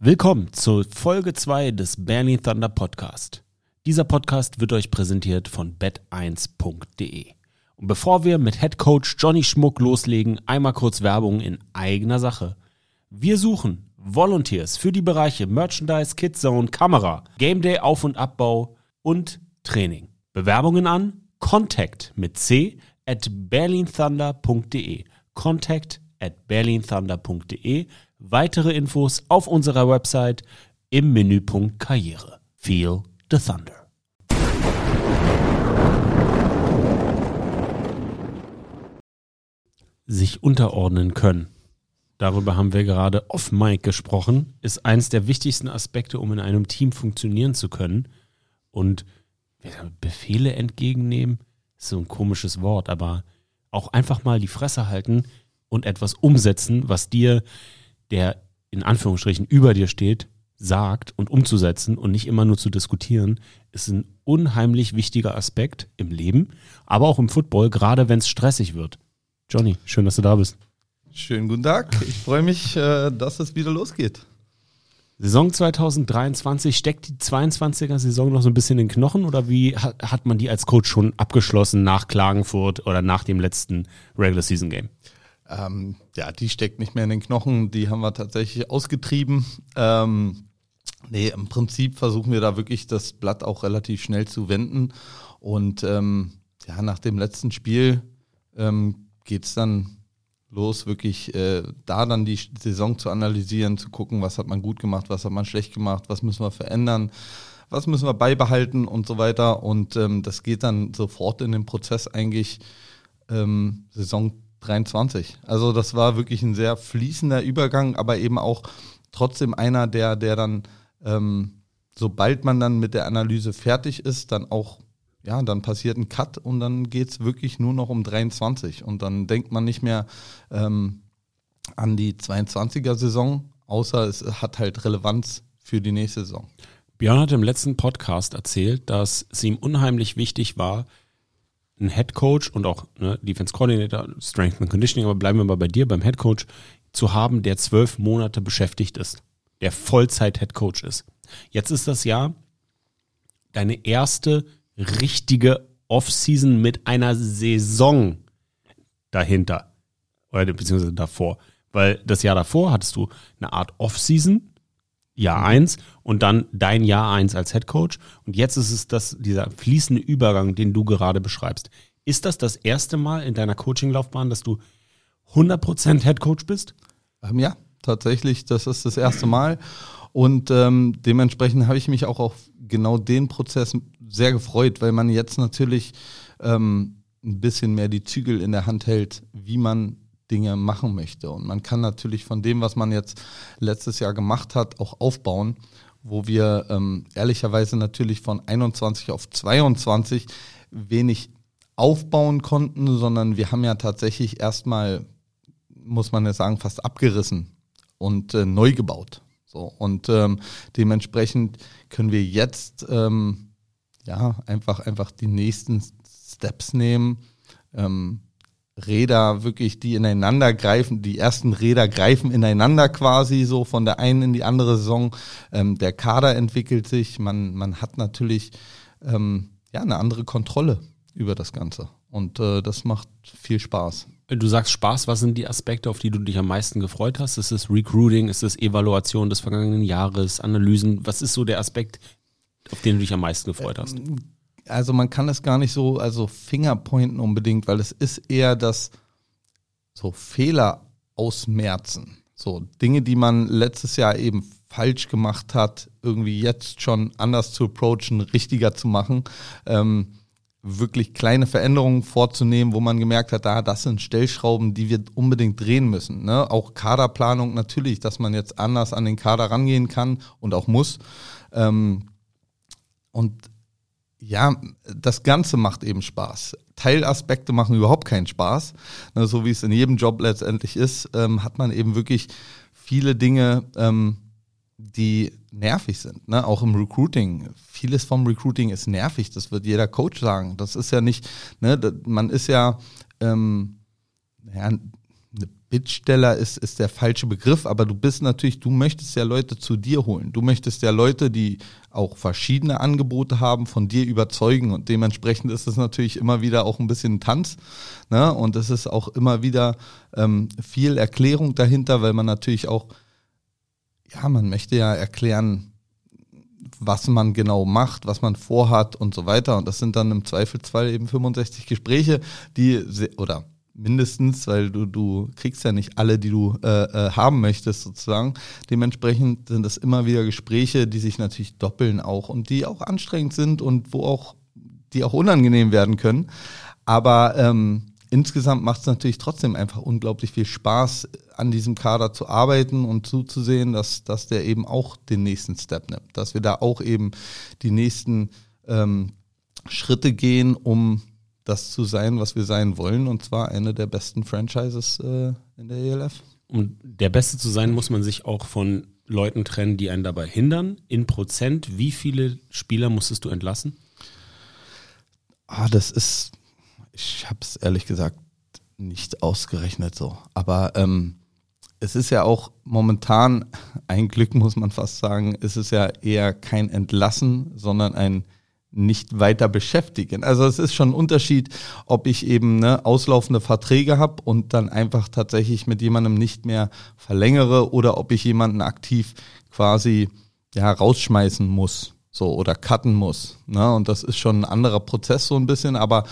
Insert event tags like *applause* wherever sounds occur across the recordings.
Willkommen zur Folge 2 des Bernie Thunder Podcast. Dieser Podcast wird euch präsentiert von bet1.de. Und bevor wir mit Head Coach Johnny Schmuck loslegen, einmal kurz Werbung in eigener Sache. Wir suchen Volunteers für die Bereiche Merchandise, Kidzone, Kamera, Game Day Auf- und Abbau und Training. Bewerbungen an contact mit c at berlinthunder.de. Contact at berlinthunder.de Weitere Infos auf unserer Website im Menüpunkt Karriere. Feel the Thunder. Sich unterordnen können. Darüber haben wir gerade off Mic gesprochen, ist eins der wichtigsten Aspekte, um in einem Team funktionieren zu können. Und Befehle entgegennehmen, ist so ein komisches Wort, aber auch einfach mal die Fresse halten und etwas umsetzen, was dir der in Anführungsstrichen über dir steht, sagt und umzusetzen und nicht immer nur zu diskutieren, ist ein unheimlich wichtiger Aspekt im Leben, aber auch im Football, gerade wenn es stressig wird. Johnny, schön, dass du da bist. Schönen guten Tag. Ich freue mich, äh, dass es wieder losgeht. Saison 2023, steckt die 22er Saison noch so ein bisschen in den Knochen oder wie hat man die als Coach schon abgeschlossen nach Klagenfurt oder nach dem letzten Regular Season Game? Ähm, ja, die steckt nicht mehr in den Knochen, die haben wir tatsächlich ausgetrieben. Ähm, nee, im Prinzip versuchen wir da wirklich das Blatt auch relativ schnell zu wenden. Und ähm, ja, nach dem letzten Spiel ähm, geht es dann los, wirklich äh, da dann die Saison zu analysieren, zu gucken, was hat man gut gemacht, was hat man schlecht gemacht, was müssen wir verändern, was müssen wir beibehalten und so weiter. Und ähm, das geht dann sofort in den Prozess eigentlich ähm, Saison 23. Also das war wirklich ein sehr fließender Übergang, aber eben auch trotzdem einer, der, der dann, ähm, sobald man dann mit der Analyse fertig ist, dann auch, ja, dann passiert ein Cut und dann geht es wirklich nur noch um 23. Und dann denkt man nicht mehr ähm, an die 22er-Saison, außer es hat halt Relevanz für die nächste Saison. Björn hat im letzten Podcast erzählt, dass es ihm unheimlich wichtig war, einen Head Coach und auch ne, Defense Coordinator, Strength and Conditioning, aber bleiben wir mal bei dir, beim Head Coach, zu haben, der zwölf Monate beschäftigt ist, der Vollzeit Head Coach ist. Jetzt ist das Jahr deine erste richtige Offseason mit einer Saison dahinter. Oder beziehungsweise davor. Weil das Jahr davor hattest du eine Art Offseason, Jahr 1 mhm. und dann dein Jahr 1 als Head Coach. Und jetzt ist es das, dieser fließende Übergang, den du gerade beschreibst. Ist das das erste Mal in deiner Coaching-Laufbahn, dass du 100% Head Coach bist? Ähm, ja, tatsächlich, das ist das erste Mal. Und ähm, dementsprechend habe ich mich auch auf genau den Prozess sehr gefreut, weil man jetzt natürlich ähm, ein bisschen mehr die Zügel in der Hand hält, wie man Dinge machen möchte. Und man kann natürlich von dem, was man jetzt letztes Jahr gemacht hat, auch aufbauen, wo wir ähm, ehrlicherweise natürlich von 21 auf 22 wenig aufbauen konnten, sondern wir haben ja tatsächlich erstmal, muss man ja sagen, fast abgerissen und äh, neu gebaut. So, und ähm, dementsprechend können wir jetzt ähm, ja einfach, einfach die nächsten Steps nehmen. Ähm, Räder wirklich, die ineinander greifen. Die ersten Räder greifen ineinander quasi so von der einen in die andere Saison. Ähm, der Kader entwickelt sich. Man, man hat natürlich ähm, ja eine andere Kontrolle über das Ganze. Und äh, das macht viel Spaß. Du sagst Spaß, was sind die Aspekte, auf die du dich am meisten gefreut hast? Ist es Recruiting, ist es Evaluation des vergangenen Jahres, Analysen? Was ist so der Aspekt, auf den du dich am meisten gefreut hast? Ähm, also man kann es gar nicht so, also Fingerpointen unbedingt, weil es ist eher das so Fehler ausmerzen. So Dinge, die man letztes Jahr eben falsch gemacht hat, irgendwie jetzt schon anders zu approachen, richtiger zu machen. Ähm, wirklich kleine Veränderungen vorzunehmen, wo man gemerkt hat, da, das sind Stellschrauben, die wir unbedingt drehen müssen. Ne? Auch Kaderplanung natürlich, dass man jetzt anders an den Kader rangehen kann und auch muss. Ähm, und ja, das Ganze macht eben Spaß. Teilaspekte machen überhaupt keinen Spaß. Ne, so wie es in jedem Job letztendlich ist, ähm, hat man eben wirklich viele Dinge, ähm, die nervig sind. Ne? Auch im Recruiting. Vieles vom Recruiting ist nervig. Das wird jeder Coach sagen. Das ist ja nicht, ne, man ist ja, ähm, ja Bittsteller ist, ist der falsche Begriff, aber du bist natürlich, du möchtest ja Leute zu dir holen. Du möchtest ja Leute, die auch verschiedene Angebote haben, von dir überzeugen. Und dementsprechend ist es natürlich immer wieder auch ein bisschen Tanz. Ne? Und es ist auch immer wieder ähm, viel Erklärung dahinter, weil man natürlich auch, ja, man möchte ja erklären, was man genau macht, was man vorhat und so weiter. Und das sind dann im Zweifelsfall eben 65 Gespräche, die, oder mindestens, weil du, du kriegst ja nicht alle, die du äh, äh, haben möchtest sozusagen. Dementsprechend sind das immer wieder Gespräche, die sich natürlich doppeln auch und die auch anstrengend sind und wo auch, die auch unangenehm werden können. Aber ähm, insgesamt macht es natürlich trotzdem einfach unglaublich viel Spaß, an diesem Kader zu arbeiten und zuzusehen, dass, dass der eben auch den nächsten Step nimmt, dass wir da auch eben die nächsten ähm, Schritte gehen, um das zu sein, was wir sein wollen, und zwar eine der besten Franchises äh, in der ELF. Um der Beste zu sein, muss man sich auch von Leuten trennen, die einen dabei hindern. In Prozent, wie viele Spieler musstest du entlassen? Ah, das ist, ich habe es ehrlich gesagt nicht ausgerechnet so. Aber ähm, es ist ja auch momentan *laughs* ein Glück, muss man fast sagen, ist es ja eher kein Entlassen, sondern ein nicht weiter beschäftigen. Also es ist schon ein Unterschied, ob ich eben ne, auslaufende Verträge habe und dann einfach tatsächlich mit jemandem nicht mehr verlängere oder ob ich jemanden aktiv quasi ja rausschmeißen muss so oder cutten muss. Ne? Und das ist schon ein anderer Prozess so ein bisschen, aber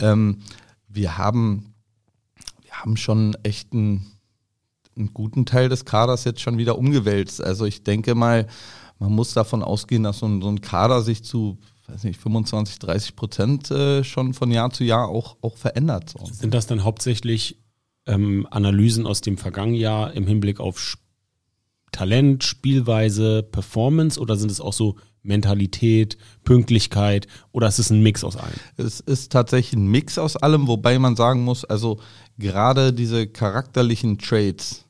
ähm, wir haben wir haben schon echt einen, einen guten Teil des Kaders jetzt schon wieder umgewälzt. Also ich denke mal, man muss davon ausgehen, dass so ein, so ein Kader sich zu weiß nicht, 25, 30 Prozent äh, schon von Jahr zu Jahr auch, auch verändert. So. Sind das dann hauptsächlich ähm, Analysen aus dem vergangenen Jahr im Hinblick auf Talent, Spielweise, Performance oder sind es auch so Mentalität, Pünktlichkeit oder ist es ein Mix aus allem? Es ist tatsächlich ein Mix aus allem, wobei man sagen muss, also gerade diese charakterlichen Traits,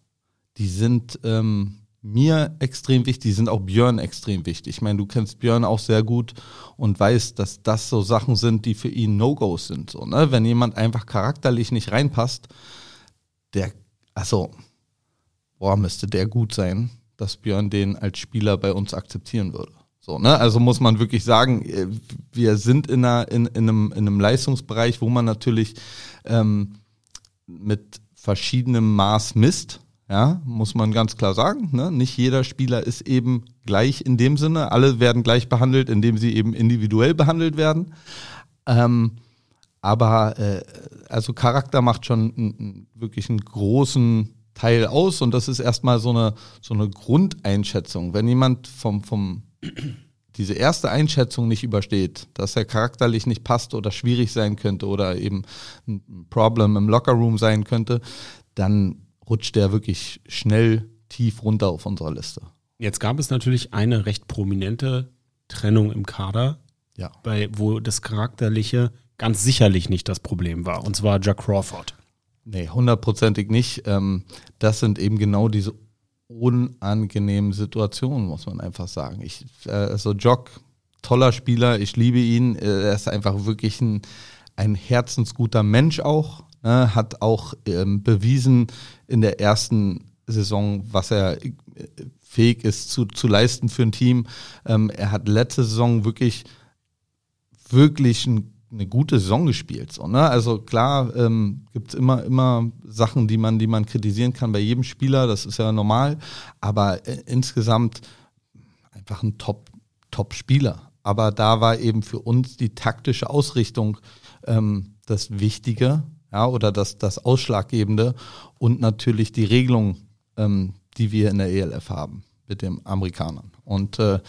die sind ähm, mir extrem wichtig, sind auch Björn extrem wichtig. Ich meine, du kennst Björn auch sehr gut und weißt, dass das so Sachen sind, die für ihn No-Gos sind. So, ne? Wenn jemand einfach charakterlich nicht reinpasst, der, also, boah, müsste der gut sein, dass Björn den als Spieler bei uns akzeptieren würde. So, ne? Also muss man wirklich sagen, äh, wir sind in, einer, in, in, einem, in einem Leistungsbereich, wo man natürlich ähm, mit verschiedenem Maß misst ja, muss man ganz klar sagen. Ne? Nicht jeder Spieler ist eben gleich in dem Sinne. Alle werden gleich behandelt, indem sie eben individuell behandelt werden. Ähm, aber äh, also Charakter macht schon wirklich einen großen Teil aus und das ist erstmal so eine, so eine Grundeinschätzung. Wenn jemand vom, vom *clears throat* diese erste Einschätzung nicht übersteht, dass er charakterlich nicht passt oder schwierig sein könnte oder eben ein Problem im Lockerroom sein könnte, dann rutscht der wirklich schnell tief runter auf unserer Liste. Jetzt gab es natürlich eine recht prominente Trennung im Kader, ja. bei, wo das Charakterliche ganz sicherlich nicht das Problem war, und zwar Jack Crawford. Nee, hundertprozentig nicht. Ähm, das sind eben genau diese unangenehmen Situationen, muss man einfach sagen. Ich, äh, also Jock, toller Spieler, ich liebe ihn. Äh, er ist einfach wirklich ein, ein herzensguter Mensch auch. Ne? Hat auch ähm, bewiesen, in der ersten Saison, was er äh, fähig ist zu, zu leisten für ein Team. Ähm, er hat letzte Saison wirklich, wirklich ein, eine gute Saison gespielt. So, ne? Also klar ähm, gibt es immer, immer Sachen, die man, die man kritisieren kann bei jedem Spieler, das ist ja normal, aber äh, insgesamt einfach ein Top, Top-Spieler. Aber da war eben für uns die taktische Ausrichtung ähm, das Wichtige, ja, oder das, das Ausschlaggebende und natürlich die Regelung, ähm, die wir in der ELF haben mit den Amerikanern. Und äh,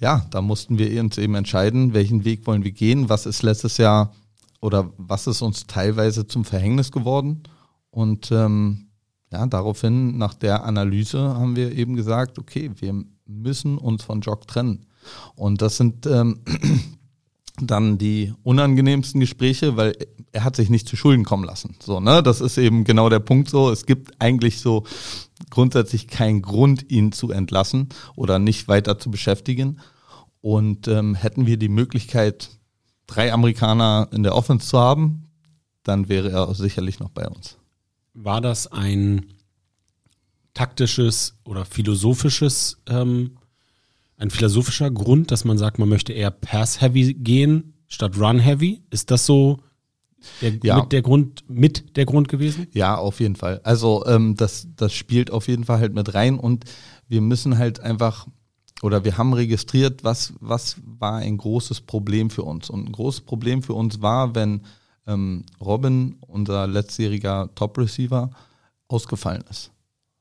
ja, da mussten wir uns eben entscheiden, welchen Weg wollen wir gehen, was ist letztes Jahr oder was ist uns teilweise zum Verhängnis geworden. Und ähm, ja, daraufhin, nach der Analyse, haben wir eben gesagt, okay, wir müssen uns von Jock trennen. Und das sind ähm, dann die unangenehmsten Gespräche, weil er hat sich nicht zu Schulden kommen lassen. So, ne? Das ist eben genau der Punkt so. Es gibt eigentlich so grundsätzlich keinen Grund, ihn zu entlassen oder nicht weiter zu beschäftigen. Und ähm, hätten wir die Möglichkeit, drei Amerikaner in der Offense zu haben, dann wäre er sicherlich noch bei uns. war das ein taktisches oder philosophisches, ähm, ein philosophischer Grund, dass man sagt, man möchte eher Pass-Heavy gehen statt Run-Heavy? Ist das so der, Ja. mit der Grund, mit der Grund gewesen? Ja, auf jeden Fall. Also ähm, das, das spielt auf jeden Fall halt mit rein und wir müssen halt einfach oder wir haben registriert, was, was war ein großes Problem für uns. Und ein großes Problem für uns war, wenn ähm, Robin, unser letztjähriger Top-Receiver, ausgefallen ist.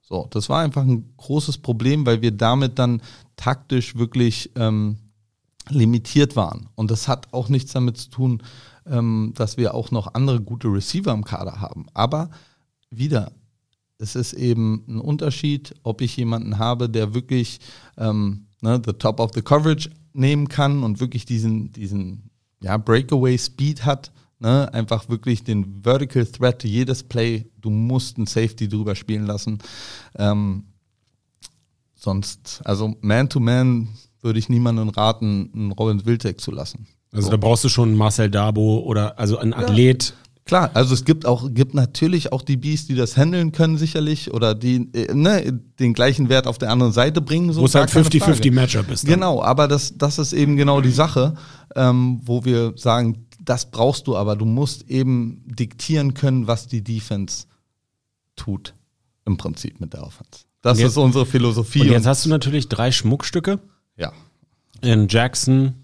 So, das war einfach ein großes Problem, weil wir damit dann taktisch wirklich ähm, limitiert waren. Und das hat auch nichts damit zu tun, ähm, dass wir auch noch andere gute Receiver im Kader haben. Aber wieder, es ist eben ein Unterschied, ob ich jemanden habe, der wirklich ähm, ne, the top of the coverage nehmen kann und wirklich diesen, diesen ja, Breakaway Speed hat. Ne, einfach wirklich den Vertical Threat, jedes Play, du musst einen Safety drüber spielen lassen. Ähm, sonst, also Man-to-Man würde ich niemandem raten, einen Robin Wiltek zu lassen. Also da brauchst du schon Marcel Dabo oder also ein Athlet. Klar, also es gibt auch, gibt natürlich auch die Bees, die das handeln können, sicherlich, oder die äh, ne, den gleichen Wert auf der anderen Seite bringen. So Wo es halt keine 50-50 Frage. Matchup ist. dann. Genau, aber das, das ist eben genau die Sache, ähm, wo wir sagen, das brauchst du, aber du musst eben diktieren können, was die Defense tut, im Prinzip mit der Offense. Das Und jetzt- ist unsere Philosophie. Und jetzt hast du natürlich drei Schmuckstücke ja, in Jackson,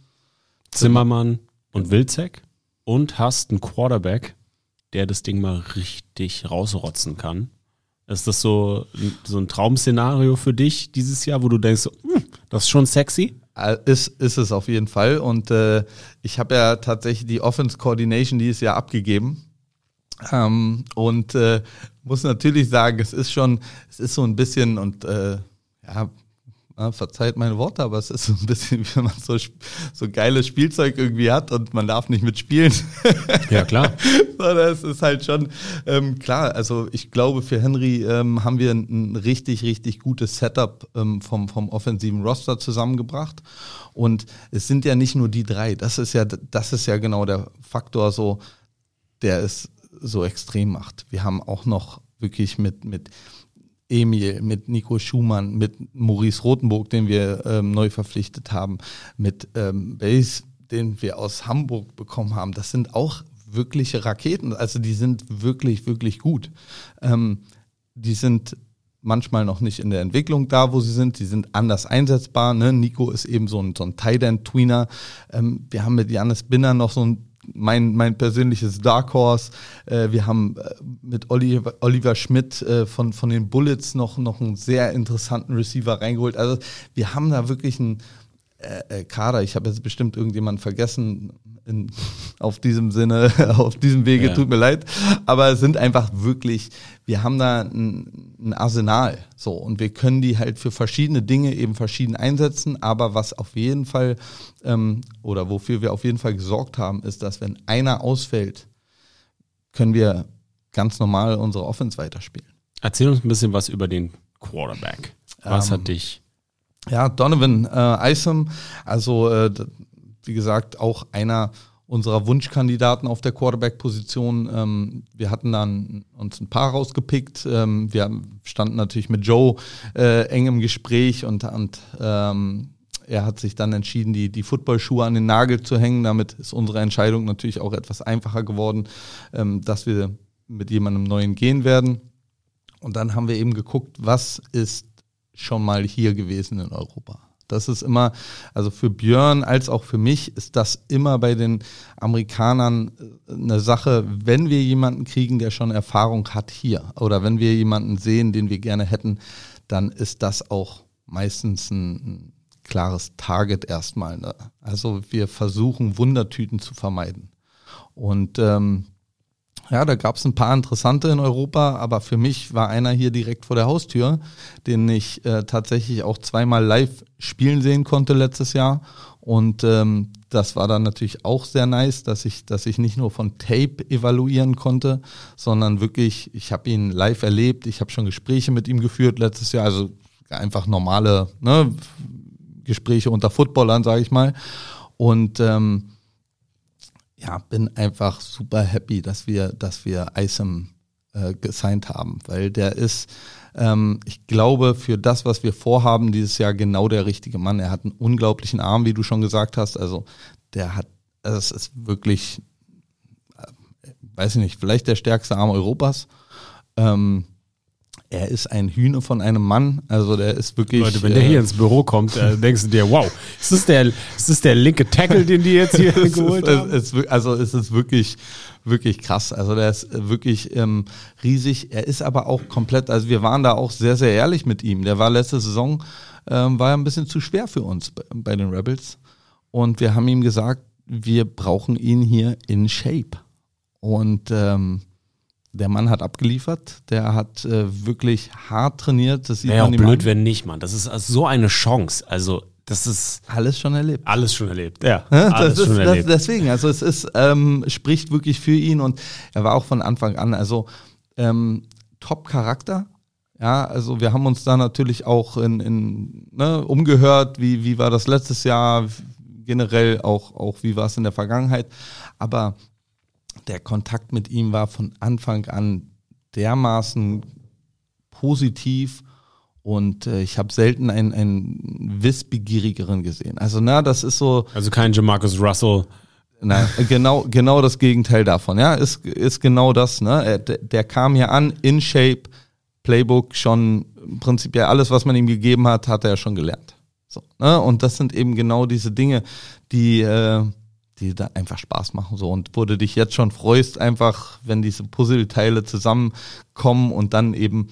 Zimmermann und Wilczek und hast einen Quarterback, der das Ding mal richtig rausrotzen kann. Ist das so, so ein Traumszenario für dich dieses Jahr, wo du denkst, hm, das ist schon sexy? Äh, Ist, ist es auf jeden Fall. Und äh, ich habe ja tatsächlich die Offense Coordination dieses Jahr abgegeben. Ähm, und äh, muss natürlich sagen, es ist schon, es ist so ein bisschen und äh, ja, verzeiht meine Worte, aber es ist so ein bisschen, *laughs* wie wenn man so, so geiles Spielzeug irgendwie hat und man darf nicht mitspielen. *laughs* Ja, klar. *laughs* Sondern es ist halt schon ähm, klar. Also ich glaube, für Henry ähm, haben wir ein, ein richtig, richtig gutes Setup ähm, vom, vom offensiven Roster zusammengebracht. Und es sind ja nicht nur die drei. Das ist ja, das ist ja genau der Faktor, so, der es so extrem macht. Wir haben auch noch wirklich mit, mit Emil, mit Nico Schumann, mit Maurice Rotenburg, den wir ähm, neu verpflichtet haben, mit ähm, Base, den wir aus Hamburg bekommen haben. Das sind auch wirkliche Raketen. Also die sind wirklich, wirklich gut. Ähm, die sind manchmal noch nicht in der Entwicklung da, wo sie sind. Die sind anders einsetzbar. Ne? Nico ist eben so ein, so ein Tight End Tweener. Ähm, wir haben mit Janis Binner noch so ein mein, mein persönliches Dark Horse. Äh, wir haben äh, mit Oliver, Oliver Schmidt äh, von, von den Bullets noch, noch einen sehr interessanten Receiver reingeholt. Also wir haben da wirklich einen äh, äh, Kader. Ich habe jetzt bestimmt irgendjemanden vergessen in, *laughs* auf diesem Sinne, *laughs* auf diesem Wege, Ja. tut mir leid. Aber es sind einfach wirklich, wir haben da ein, ein Arsenal. So, und wir können die halt für verschiedene Dinge eben verschieden einsetzen. Aber was auf jeden Fall, ähm, oder wofür wir auf jeden Fall gesorgt haben, ist, dass wenn einer ausfällt, können wir ganz normal unsere Offense weiterspielen. Erzähl uns ein bisschen was über den Quarterback. Was Ähm, hat dich? Ja, Donovan äh, Isom, also äh, wie gesagt, auch einer unserer Wunschkandidaten auf der Quarterback-Position. Ähm, wir hatten dann uns ein paar rausgepickt. Ähm, wir standen natürlich mit Joe äh, eng im Gespräch und, und ähm, er hat sich dann entschieden, die, die Footballschuhe an den Nagel zu hängen. Damit ist unsere Entscheidung natürlich auch etwas einfacher geworden, ähm, dass wir mit jemandem Neuen gehen werden. Und dann haben wir eben geguckt, was ist schon mal hier gewesen in Europa. Das ist immer, also für Björn als auch für mich ist das immer bei den Amerikanern äh, eine Sache, wenn wir jemanden kriegen, der schon Erfahrung hat hier oder wenn wir jemanden sehen, den wir gerne hätten, dann ist das auch meistens ein, klares Target erstmal. Ne? Also wir versuchen Wundertüten zu vermeiden. Und ähm, ja, da gab es ein paar interessante in Europa, aber für mich war einer hier direkt vor der Haustür, den ich äh, tatsächlich auch zweimal live spielen sehen konnte letztes Jahr. Und ähm, das war dann natürlich auch sehr nice, dass ich, dass ich nicht nur von Tape evaluieren konnte, sondern wirklich, ich habe ihn live erlebt, ich habe schon Gespräche mit ihm geführt letztes Jahr, also einfach normale ne, Gespräche unter Footballern, sage ich mal. Und ähm, ja, bin einfach super happy, dass wir, dass wir Isom äh, gesigned haben, weil der ist, ähm, ich glaube, für das, was wir vorhaben dieses Jahr genau der richtige Mann. Er hat einen unglaublichen Arm, wie du schon gesagt hast. Also der hat, es ist wirklich, äh, weiß ich nicht, vielleicht der stärkste Arm Europas. Ähm, er ist ein Hühner von einem Mann. Also der ist wirklich. Leute, wenn der hier ins Büro kommt, äh, denkst du dir, wow, ist das der, ist das der linke Tackle, den die jetzt hier *laughs* geholt ist, haben? Es, es, also es ist wirklich, wirklich krass. Also der ist wirklich ähm, riesig. Er ist aber auch komplett, also wir waren da auch sehr, sehr ehrlich mit ihm. Der war letzte Saison, ähm, war ein bisschen zu schwer für uns bei, bei den Rebels. Und wir haben ihm gesagt, wir brauchen ihn hier in Shape. Und ähm, der Mann hat abgeliefert, der hat äh, wirklich hart trainiert. Das sieht Wäre auch blöd, an. wenn nicht, Mann. Das ist also so eine Chance. Also das ist alles schon erlebt. Alles schon erlebt, ja. *laughs* alles ist, schon erlebt. Das, deswegen, also es ist ähm, spricht wirklich für ihn und er war auch von Anfang an also ähm, Top Charakter. Ja, also wir haben uns da natürlich auch in, in ne, umgehört, wie wie war das letztes Jahr generell auch auch wie war es in der Vergangenheit. Aber der Kontakt mit ihm war von Anfang an dermaßen positiv und äh, ich habe selten einen, einen wissbegierigeren gesehen. Also na, das ist so. Also kein Jamarcus Russell. Nein, genau, genau das Gegenteil davon. Ja, ist, ist genau das. Ne, der, der kam hier an in Shape, Playbook schon prinzipiell alles, was man ihm gegeben hat, hat er schon gelernt. So, ne? Und das sind eben genau diese Dinge, die äh, die da einfach Spaß machen so und wo du dich jetzt schon freust, einfach wenn diese Puzzleteile zusammenkommen und dann eben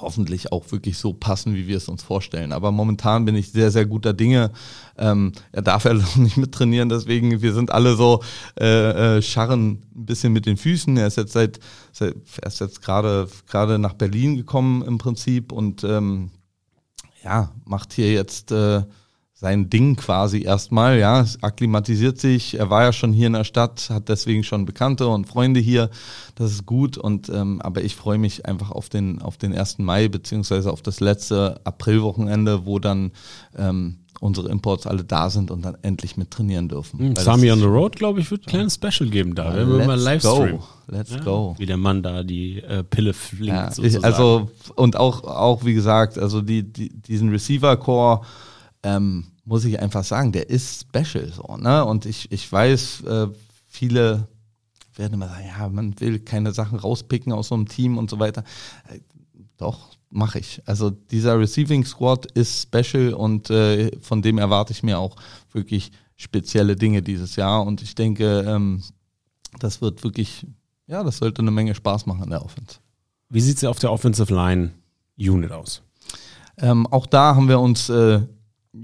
hoffentlich auch wirklich so passen, wie wir es uns vorstellen. Aber momentan bin ich sehr, sehr guter Dinge. Ähm, er darf ja *laughs* noch nicht mittrainieren, deswegen wir sind alle so äh, äh, scharren ein bisschen mit den Füßen. Er ist jetzt seit, seit er ist jetzt gerade gerade nach Berlin gekommen im Prinzip und ähm, ja macht hier jetzt äh, sein Ding quasi erstmal, ja, es akklimatisiert sich. Er war ja schon hier in der Stadt, hat deswegen schon Bekannte und Freunde hier. Das ist gut und ähm, aber ich freue mich einfach auf den auf den 1. Mai beziehungsweise auf das letzte Aprilwochenende, wo dann ähm, unsere Imports alle da sind und dann endlich mit trainieren dürfen. Mhm, Sami on the Road, glaube ich, wird ein kleines Special geben da. Wenn wir mal Livestream. Go. Let's ja, go. Wie der Mann da die äh, Pille flinkt. Ja, ich, also und auch auch wie gesagt, also die, die diesen Receiver Core ähm, muss ich einfach sagen, der ist special so, ne? Und ich, ich weiß, äh, viele werden immer sagen, ja, man will keine Sachen rauspicken aus so einem Team und so weiter. Äh, doch, mache ich. Also dieser Receiving Squad ist special und äh, von dem erwarte ich mir auch wirklich spezielle Dinge dieses Jahr. Und ich denke, ähm, das wird wirklich, ja, das sollte eine Menge Spaß machen in der Offense. Wie sieht es auf der Offensive Line Unit aus? Ähm, auch da haben wir uns äh,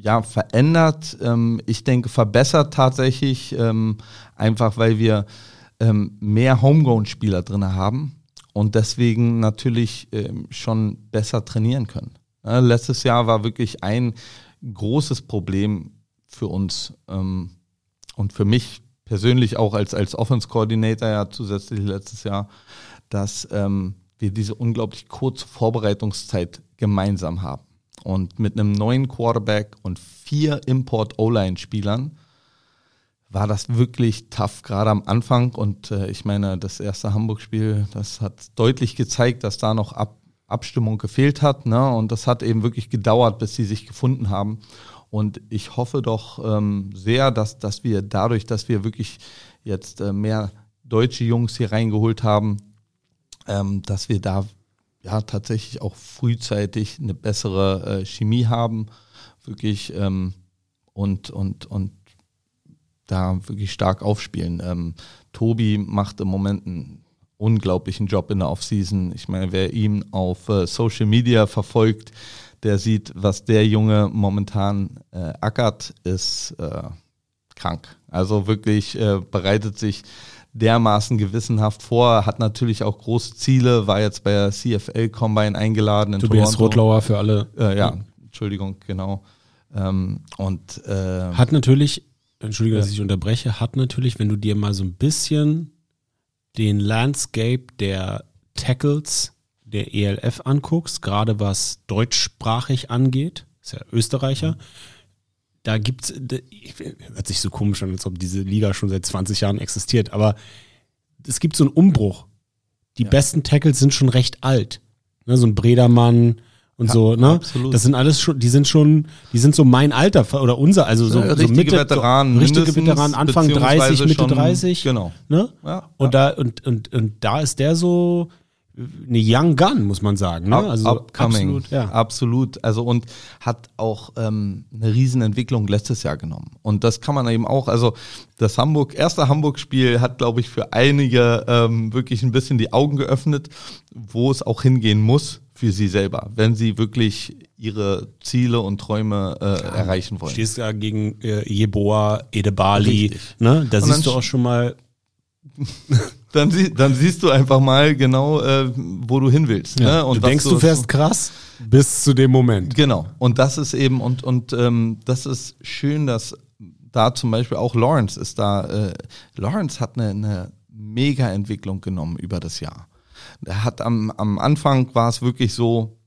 ja, verändert. Ähm, ich denke, verbessert tatsächlich, ähm, einfach weil wir ähm, mehr Homegrown-Spieler drin haben und deswegen natürlich ähm, schon besser trainieren können. Ja, letztes Jahr war wirklich ein großes Problem für uns ähm, und für mich persönlich auch als, als Offense-Coordinator ja zusätzlich letztes Jahr, dass wir diese unglaublich kurze Vorbereitungszeit gemeinsam haben. Und mit einem neuen Quarterback und vier Import-O-Line-Spielern war das wirklich tough, gerade am Anfang. Und äh, ich meine, das erste Hamburg-Spiel, das hat deutlich gezeigt, dass da noch Ab Abstimmung gefehlt hat. Ne? Und das hat eben wirklich gedauert, bis sie sich gefunden haben. Und ich hoffe doch ähm, sehr, dass, dass wir dadurch, dass wir wirklich jetzt äh, mehr deutsche Jungs hier reingeholt haben, ähm, dass wir da ja tatsächlich auch frühzeitig eine bessere äh, Chemie haben, wirklich ähm, und und und da wirklich stark aufspielen. Ähm, Tobi macht im Moment einen unglaublichen Job in der Offseason. Ich meine, wer ihn auf äh, Social Media verfolgt, der sieht, was der Junge momentan äh, ackert, ist äh, krank. Also wirklich äh, bereitet sich dermaßen gewissenhaft vor, hat natürlich auch große Ziele, war jetzt bei der CFL Combine eingeladen in Tobias Toronto. Rotlauer für alle. Äh, ja, Entschuldigung, genau. Ähm, und äh, hat natürlich, Entschuldige, dass ich unterbreche, hat natürlich, wenn du dir mal so ein bisschen den Landscape der Tackles der ELF anguckst, gerade was deutschsprachig angeht, ist ja Österreicher, mhm da gibt's, hört sich so komisch an, als ob diese Liga schon seit 20 Jahren existiert, aber es gibt so einen Umbruch die besten Tackles sind schon recht alt. Ne, so ein Bredermann und Ja, so, ne? absolut. Das sind alles schon, die sind schon, die sind so mein Alter oder unser, also so, Ja, so richtige Mitte, Veteranen, richtige Veteranen, Anfang 30, beziehungsweise Mitte schon- 30. genau. Ne? Ja, Und da, und, und, und da ist der so eine Young Gun, muss man sagen, ne? Also upcoming. absolut, ja. Absolut. Also und hat auch ähm, eine Riesenentwicklung letztes Jahr genommen. Und das kann man eben auch, also das Hamburg, erste Hamburg-Spiel hat, glaube ich, für einige ähm, wirklich ein bisschen die Augen geöffnet, wo es auch hingehen muss für sie selber, wenn sie wirklich ihre Ziele und Träume äh, erreichen wollen. Stehst da gegen äh, Jeboa, Edebali, Richtig. ne? Da Und siehst du auch schon mal, *laughs* Dann, sie, dann siehst du einfach mal genau, äh, wo du hin willst. ne? du was denkst, du fährst krass bis zu dem Moment. Genau. Und das ist eben, und, und ähm, das ist schön, dass da zum Beispiel auch Lawrence ist da, äh, Lawrence hat eine, eine Mega-Entwicklung genommen über das Jahr. Er hat am, am Anfang war es wirklich so,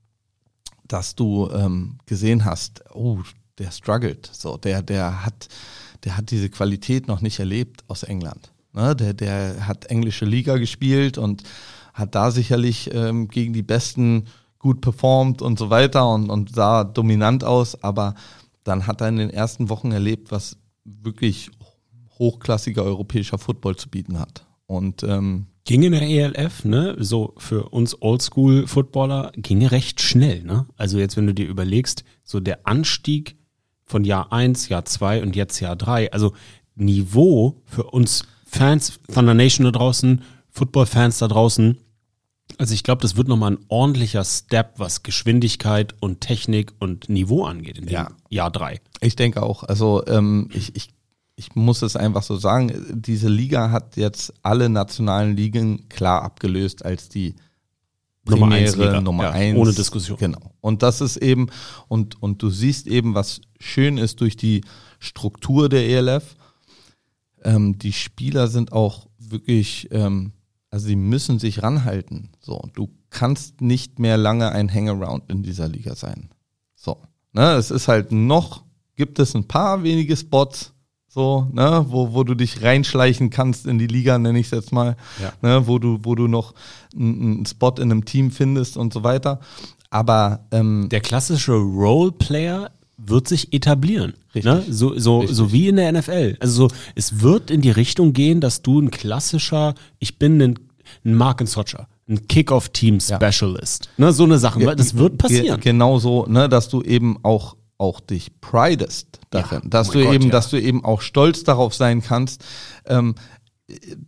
dass du ähm, gesehen hast, oh, der struggelt. So, der, der hat, der hat diese Qualität noch nicht erlebt aus England. Ne? Der, der hat englische Liga gespielt und hat da sicherlich ähm, gegen die Besten gut performt und so weiter und, und sah dominant aus, aber dann hat er in den ersten Wochen erlebt, was wirklich hochklassiger europäischer Football zu bieten hat. Und ähm, Ging in der ELF, ne, so für uns Oldschool-Footballer, ging recht schnell, ne? Also jetzt, wenn du dir überlegst, so der Anstieg von Jahr 1, Jahr 2 und jetzt Jahr 3, also Niveau für uns Fans von der Nation da draußen, Football-Fans da draußen, also ich glaube, das wird nochmal ein ordentlicher Step, was Geschwindigkeit und Technik und Niveau angeht in dem Ja. Jahr 3. Ich denke auch. Also ähm, ich, ich, ich muss es einfach so sagen, diese Liga hat jetzt alle nationalen Ligen klar abgelöst als die Nummer eins Liga. Nummer Ja, eins. ohne Diskussion. Genau. Und das ist eben, und, und du siehst eben, was schön ist durch die Struktur der ELF. Ähm, die Spieler sind auch wirklich, ähm, also sie müssen sich ranhalten. So, du kannst nicht mehr lange ein Hangaround in dieser Liga sein. So, ne, es ist halt noch, gibt es ein paar wenige Spots, so, ne, wo, wo du dich reinschleichen kannst in die Liga, nenne ich es jetzt mal, Ja. ne, wo du, wo du noch einen Spot in einem Team findest und so weiter. Aber ähm, der klassische Roleplayer wird sich etablieren. Richtig. Ne? So, so, Richtig. so wie in der NFL. Also so, es wird in die Richtung gehen, dass du ein klassischer, ich bin ein, ein Mark Socher, ein Kick-Off-Team-Specialist. Ne? So eine Sache. Ge- Das wird passieren. Ge genau so, ne, dass du eben auch auch dich pridest darin, Ja, dass oh du Gott, eben, ja. dass du eben auch stolz darauf sein kannst. Ähm,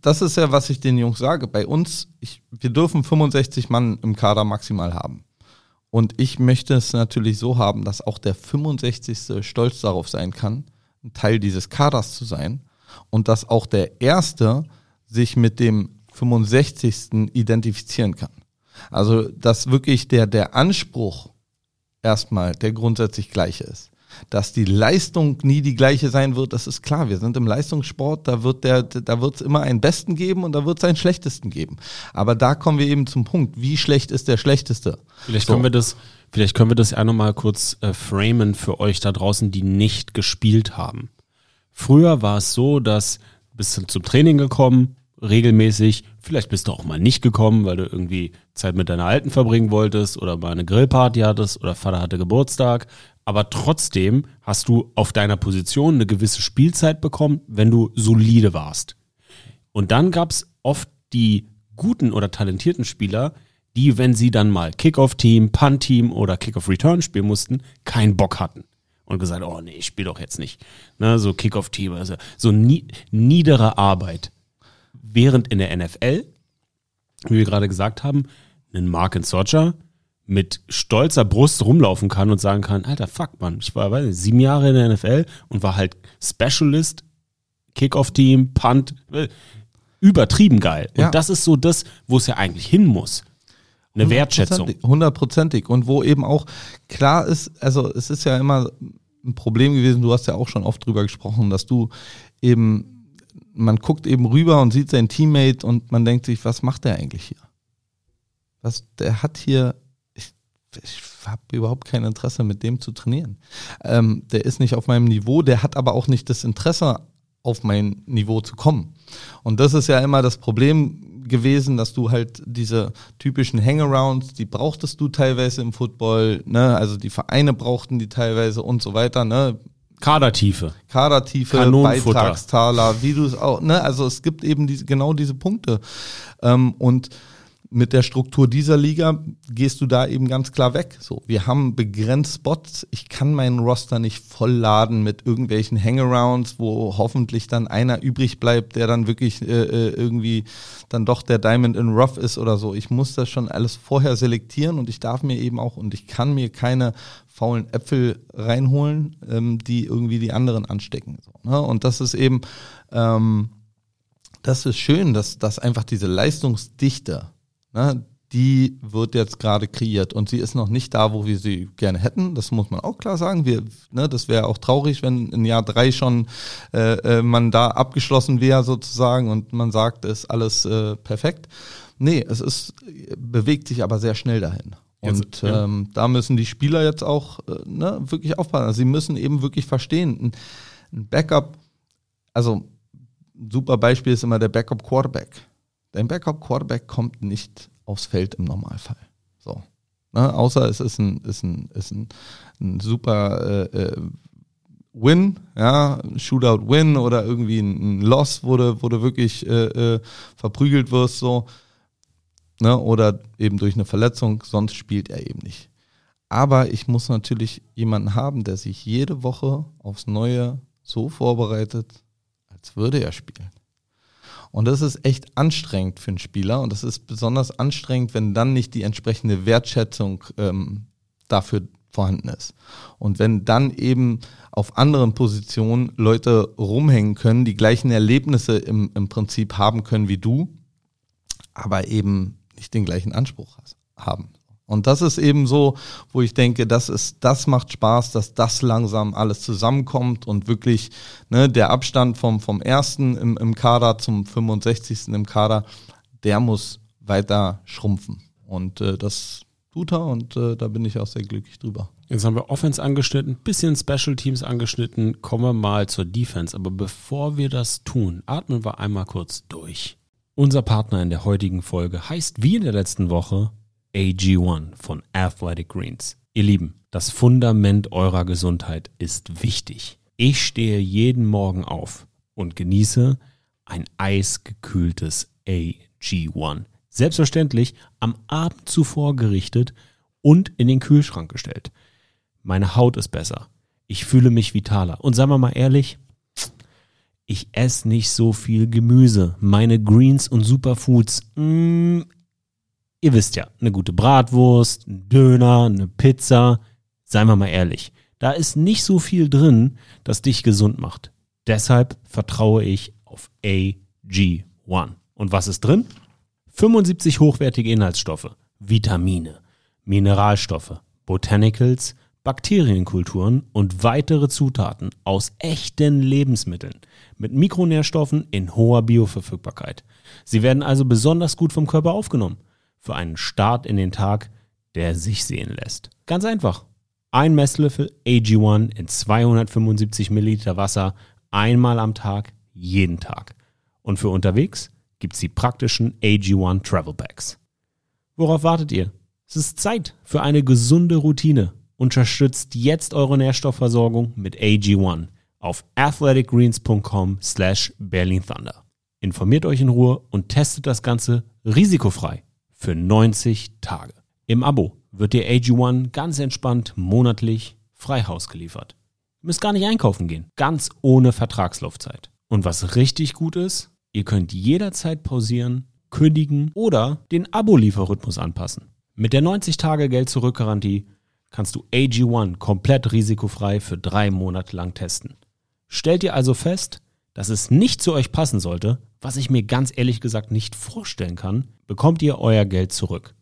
das ist ja, was ich den Jungs sage. Bei uns, ich, wir dürfen 65 Mann im Kader maximal haben. Und ich möchte es natürlich so haben, dass auch der 65. stolz darauf sein kann, ein Teil dieses Kaders zu sein. Und dass auch der Erste sich mit dem 65. identifizieren kann. Also, dass wirklich der, der Anspruch erstmal der grundsätzlich gleiche ist. Dass die Leistung nie die gleiche sein wird, das ist klar. Wir sind im Leistungssport, da wird der, da wird es immer einen Besten geben und da wird es einen Schlechtesten geben. Aber da kommen wir eben zum Punkt, wie schlecht ist der Schlechteste? Vielleicht So. können wir das, vielleicht können wir das ja nochmal kurz äh, framen für euch da draußen, die nicht gespielt haben. Früher war es so, dass du zum Training gekommen, regelmäßig, vielleicht bist du auch mal nicht gekommen, weil du irgendwie Zeit mit deiner Alten verbringen wolltest oder mal eine Grillparty hattest oder Vater hatte Geburtstag. Aber trotzdem hast du auf deiner Position eine gewisse Spielzeit bekommen, wenn du solide warst. Und dann gab's oft die guten oder talentierten Spieler, die, wenn sie dann mal Kickoff-Team, Punt-Team oder Kickoff-Return spielen mussten, keinen Bock hatten. Und gesagt, oh nee, ich spiele doch jetzt nicht. Ne, so Kickoff-Team, also so nie, niedere Arbeit. Während in der NFL, wie wir gerade gesagt haben, ein Mark Socher mit stolzer Brust rumlaufen kann und sagen kann, alter fuck, Mann, ich war weiß nicht, sieben Jahre in der NFL und war halt Specialist, Kickoff-Team, Punt, äh, übertrieben geil. Und Ja. das ist so das, wo es ja eigentlich hin muss. Eine Wertschätzung. Hundertprozentig. Und wo eben auch klar ist, also es ist ja immer ein Problem gewesen, du hast ja auch schon oft drüber gesprochen, dass du eben, man guckt eben rüber und sieht seinen Teammate und man denkt sich, was macht der eigentlich hier? Was, der hat hier, ich, ich habe überhaupt kein Interesse, mit dem zu trainieren. Ähm, der ist nicht auf meinem Niveau, der hat aber auch nicht das Interesse, auf mein Niveau zu kommen. Und das ist ja immer das Problem gewesen, dass du halt diese typischen Hangarounds, die brauchtest du teilweise im Football, ne? Also die Vereine brauchten die teilweise und so weiter, ne? Kadertiefe. Kadertiefe. Beitragstaler, wie du es auch, ne? Also es gibt eben diese, genau diese Punkte. Ähm, und mit der Struktur dieser Liga gehst du da eben ganz klar weg. So, wir haben begrenzt Spots. Ich kann meinen Roster nicht vollladen mit irgendwelchen Hangarounds, wo hoffentlich dann einer übrig bleibt, der dann wirklich äh, äh, irgendwie dann doch der Diamond in Rough ist oder so. Ich muss das schon alles vorher selektieren und ich darf mir eben auch und ich kann mir keine faulen Äpfel reinholen, ähm, die irgendwie die anderen anstecken. So, ne? Und das ist eben, ähm, das ist schön, dass, dass einfach diese Leistungsdichte Ne, die wird jetzt gerade kreiert und sie ist noch nicht da, wo wir sie gerne hätten. Das muss man auch klar sagen. Wir, ne, das wäre auch traurig, wenn in Jahr drei schon äh, äh, man da abgeschlossen wäre sozusagen und man sagt, es ist alles äh, perfekt. Nee, es ist bewegt sich aber sehr schnell dahin. Und jetzt, ja. ähm, da müssen die Spieler jetzt auch äh, ne, wirklich aufpassen. Also sie müssen eben wirklich verstehen, ein, ein Backup, also ein super Beispiel ist immer der Backup Quarterback Dein Backup-Quarterback kommt nicht aufs Feld im Normalfall. So. Ne? Außer es ist ein, ist ein, ist ein, ein super äh, äh, Win, ja, Shootout-Win oder irgendwie ein, ein Loss, wo du, wo du wirklich äh, äh, verprügelt wirst, so. Ne? Oder eben durch eine Verletzung, sonst spielt er eben nicht. Aber ich muss natürlich jemanden haben, der sich jede Woche aufs Neue so vorbereitet, als würde er spielen. Und das ist echt anstrengend für einen Spieler und das ist besonders anstrengend, wenn dann nicht die entsprechende Wertschätzung ähm, dafür vorhanden ist. Und wenn dann eben auf anderen Positionen Leute rumhängen können, die gleichen Erlebnisse im, im Prinzip haben können wie du, aber eben nicht den gleichen Anspruch haben. Und das ist eben so, wo ich denke, das ist, das macht Spaß, dass das langsam alles zusammenkommt und wirklich ne, der Abstand vom, vom ersten im, im Kader zum 65. im Kader, der muss weiter schrumpfen. Und äh, das tut er und äh, da bin ich auch sehr glücklich drüber. Jetzt haben wir Offense angeschnitten, bisschen Special Teams angeschnitten, kommen wir mal zur Defense. Aber bevor wir das tun, atmen wir einmal kurz durch. Unser Partner in der heutigen Folge heißt wie in der letzten Woche AG1 von Athletic Greens. Ihr Lieben, das Fundament eurer Gesundheit ist wichtig. Ich stehe jeden Morgen auf und genieße ein eisgekühltes AG1. Selbstverständlich am Abend zuvor gerichtet und in den Kühlschrank gestellt. Meine Haut ist besser. Ich fühle mich vitaler. Und sagen wir mal ehrlich, ich esse nicht so viel Gemüse. Meine Greens und Superfoods, mh, mm, ihr wisst ja, eine gute Bratwurst, ein Döner, eine Pizza, seien wir mal ehrlich, da ist nicht so viel drin, das dich gesund macht. Deshalb vertraue ich auf AG1. Und was ist drin? 75 hochwertige Inhaltsstoffe, Vitamine, Mineralstoffe, Botanicals, Bakterienkulturen und weitere Zutaten aus echten Lebensmitteln mit Mikronährstoffen in hoher Bioverfügbarkeit. Sie werden also besonders gut vom Körper aufgenommen für einen Start in den Tag, der sich sehen lässt. Ganz einfach. Ein Messlöffel AG1 in 275 Milliliter Wasser einmal am Tag, jeden Tag. Und für unterwegs gibt es die praktischen AG1 Travel Bags. Worauf wartet ihr? Es ist Zeit für eine gesunde Routine. Unterstützt jetzt eure Nährstoffversorgung mit AG1 auf athleticgreens.com slash Berlin Thunder. Informiert euch in Ruhe und testet das Ganze risikofrei für 90 Tage. Im Abo wird dir AG1 ganz entspannt monatlich frei Haus geliefert. Ihr müsst gar nicht einkaufen gehen, ganz ohne Vertragslaufzeit. Und was richtig gut ist, ihr könnt jederzeit pausieren, kündigen oder den Abo-Lieferrhythmus anpassen. Mit der 90-Tage-Geld-Zurück-Garantie kannst du AG1 komplett risikofrei für drei Monate lang testen. Stellt ihr also fest, dass es nicht zu euch passen sollte, was ich mir ganz ehrlich gesagt nicht vorstellen kann, bekommt ihr euer Geld zurück.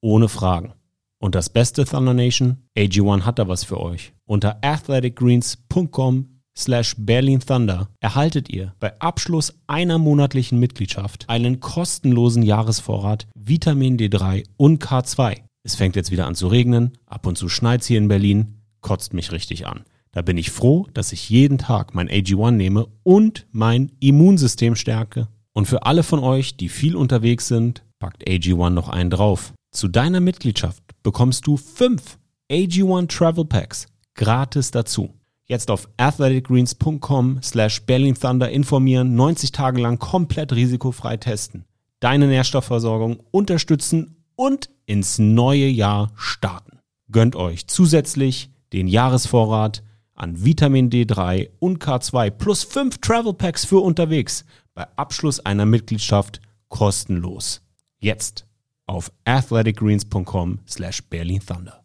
Ohne Fragen. Und das Beste Thunder Nation, AG1 hat da was für euch. Unter athleticgreens.com slash Berlin Thunder erhaltet ihr bei Abschluss einer monatlichen Mitgliedschaft einen kostenlosen Jahresvorrat Vitamin D3 und K2. Es fängt jetzt wieder an zu regnen, ab und zu schneit's hier in Berlin, kotzt mich richtig an. Da bin ich froh, dass ich jeden Tag mein AG1 nehme und mein Immunsystem stärke Und für alle von euch, die viel unterwegs sind, packt AG1 noch einen drauf. Zu deiner Mitgliedschaft bekommst du fünf AG1 Travel Packs gratis dazu. Jetzt auf athleticgreens.com slash Berlin Thunder informieren, 90 Tage lang komplett risikofrei testen, deine Nährstoffversorgung unterstützen und ins neue Jahr starten. Gönnt euch zusätzlich den Jahresvorrat an Vitamin D3 und K2 plus 5 Travel Packs für unterwegs bei Abschluss einer Mitgliedschaft kostenlos. Jetzt auf athleticgreens.com slash Berlin Thunder.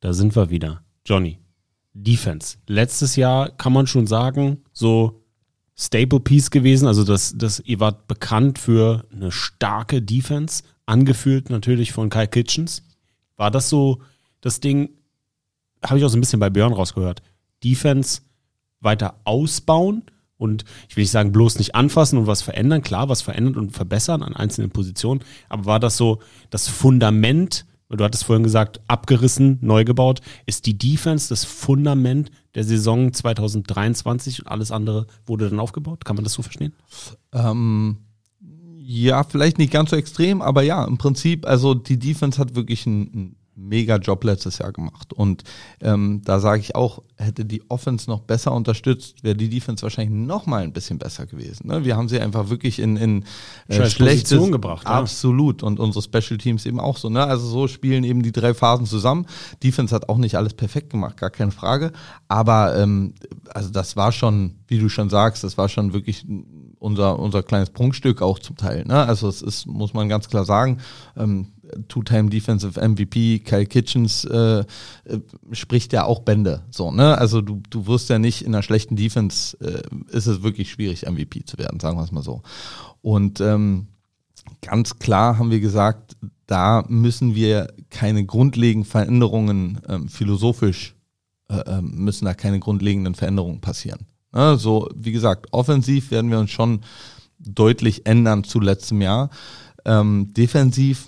Da sind wir wieder. Johnny, Defense. Letztes Jahr kann man schon sagen, so Staple Piece gewesen. Also das, das, ihr wart bekannt für eine starke Defense, angeführt natürlich von Kyle Kitchens. War das so das Ding, habe ich auch so ein bisschen bei Björn rausgehört, Defense weiter ausbauen und ich will nicht sagen, bloß nicht anfassen und was verändern, klar, was verändern und verbessern an einzelnen Positionen, aber war das so das Fundament, du hattest vorhin gesagt, abgerissen, neu gebaut, ist die Defense das Fundament der Saison 2023 und alles andere wurde dann aufgebaut? Kann man das so verstehen? Ähm, ja, vielleicht nicht ganz so extrem, aber ja, im Prinzip, also die Defense hat wirklich einen, mega Job letztes Jahr gemacht. Und ähm, da sage ich auch, hätte die Offense noch besser unterstützt, wäre die Defense wahrscheinlich noch mal ein bisschen besser gewesen. Ne? Wir haben sie einfach wirklich in, in äh, schlechtes Position gebracht. Ja. Absolut. Und unsere Special Teams eben auch so. Ne? Also so spielen eben die drei Phasen zusammen. Defense hat auch nicht alles perfekt gemacht, gar keine Frage. Aber ähm, also das war schon, wie du schon sagst, das war schon wirklich unser, unser kleines Prunkstück auch zum Teil. Ne? Also es ist, muss man ganz klar sagen, ähm, Two-Time Defensive MVP Kyle Kitchens äh, äh, spricht ja auch Bände. So, ne? Also du, du wirst ja nicht in einer schlechten Defense, äh, ist es wirklich schwierig, MVP zu werden, sagen wir es mal so. Und ähm, ganz klar haben wir gesagt, da müssen wir keine grundlegenden Veränderungen ähm, philosophisch äh, ähm, müssen da keine grundlegenden Veränderungen passieren. Ne? So, wie gesagt, offensiv werden wir uns schon deutlich ändern zu letztem Jahr. Ähm, defensiv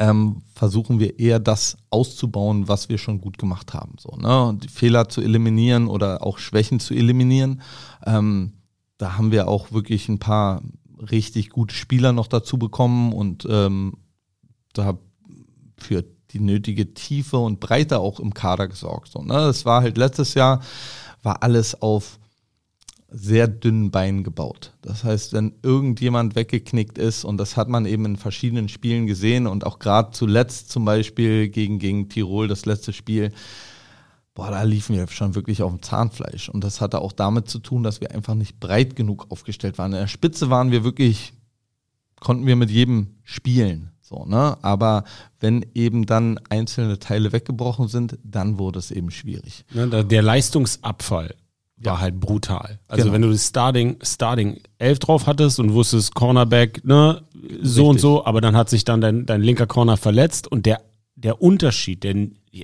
ähm, versuchen wir eher das auszubauen, was wir schon gut gemacht haben. So, ne? Die Fehler zu eliminieren oder auch Schwächen zu eliminieren. Ähm, da haben wir auch wirklich ein paar richtig gute Spieler noch dazu bekommen und ähm, da für die nötige Tiefe und Breite auch im Kader gesorgt. So, ne? Das war halt letztes Jahr, war alles auf sehr dünnen Beinen gebaut. Das heißt, wenn irgendjemand weggeknickt ist, und das hat man eben in verschiedenen Spielen gesehen und auch gerade zuletzt zum Beispiel gegen, gegen Tirol, das letzte Spiel, boah, da liefen wir schon wirklich auf dem Zahnfleisch. Und das hatte auch damit zu tun, dass wir einfach nicht breit genug aufgestellt waren. In der Spitze waren wir wirklich, konnten wir mit jedem spielen. So, ne? Aber wenn eben dann einzelne Teile weggebrochen sind, dann wurde es eben schwierig. Ja, der Leistungsabfall war ja. halt brutal. Also genau. wenn du das Starting, Starting 11 drauf hattest und wusstest Cornerback, ne, so Richtig. und so, aber dann hat sich dann dein, dein linker Corner verletzt und der, der Unterschied, der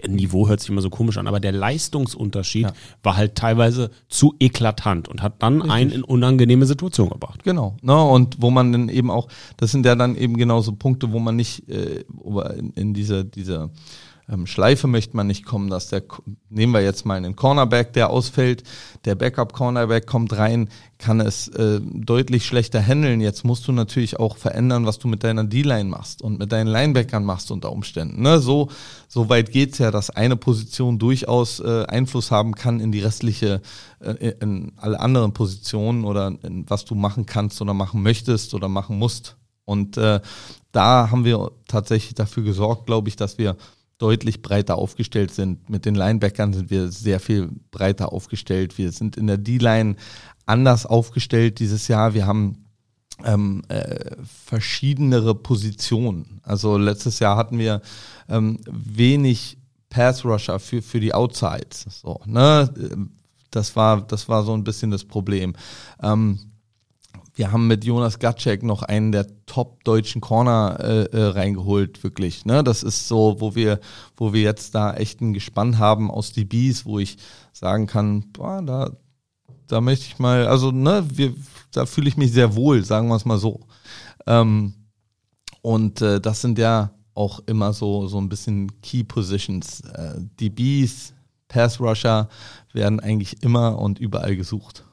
Niveau hört sich immer so komisch an, aber der Leistungsunterschied ja. war halt teilweise zu eklatant und hat dann Richtig. einen in unangenehme Situation gebracht. Genau. Ne, und wo man dann eben auch, das sind ja dann eben genauso Punkte, wo man nicht äh, in, in dieser, dieser ähm, Schleife möchte man nicht kommen, dass der, nehmen wir jetzt mal einen Cornerback, der ausfällt, der Backup-Cornerback kommt rein, kann es äh, deutlich schlechter handeln. Jetzt musst du natürlich auch verändern, was du mit deiner D-Line machst und mit deinen Linebackern machst unter Umständen. Ne? So, so weit geht's ja, dass eine Position durchaus äh, Einfluss haben kann in die restliche, äh, in alle anderen Positionen oder in was du machen kannst oder machen möchtest oder machen musst. Und äh, da haben wir tatsächlich dafür gesorgt, glaube ich, dass wir deutlich breiter aufgestellt sind. Mit den Linebackern sind wir sehr viel breiter aufgestellt. Wir sind in der D-Line anders aufgestellt dieses Jahr. Wir haben ähm, äh, verschiedenere Positionen. Also letztes Jahr hatten wir ähm, wenig Pass Rusher für, für die Outsides. So, ne? Das war, das war so ein bisschen das Problem. Ähm, wir haben mit Jonas Gatschek noch einen der top deutschen Corner äh, äh, reingeholt, wirklich. Ne? Das ist so, wo wir, wo wir jetzt da echt ein Gespann haben aus DBs, wo ich sagen kann, boah, da, da möchte ich mal, also ne, wir, da fühle ich mich sehr wohl, sagen wir es mal so. Ähm, und äh, das sind ja auch immer so, so ein bisschen Key Positions. Äh, DBs, Pass Rusher werden eigentlich immer und überall gesucht.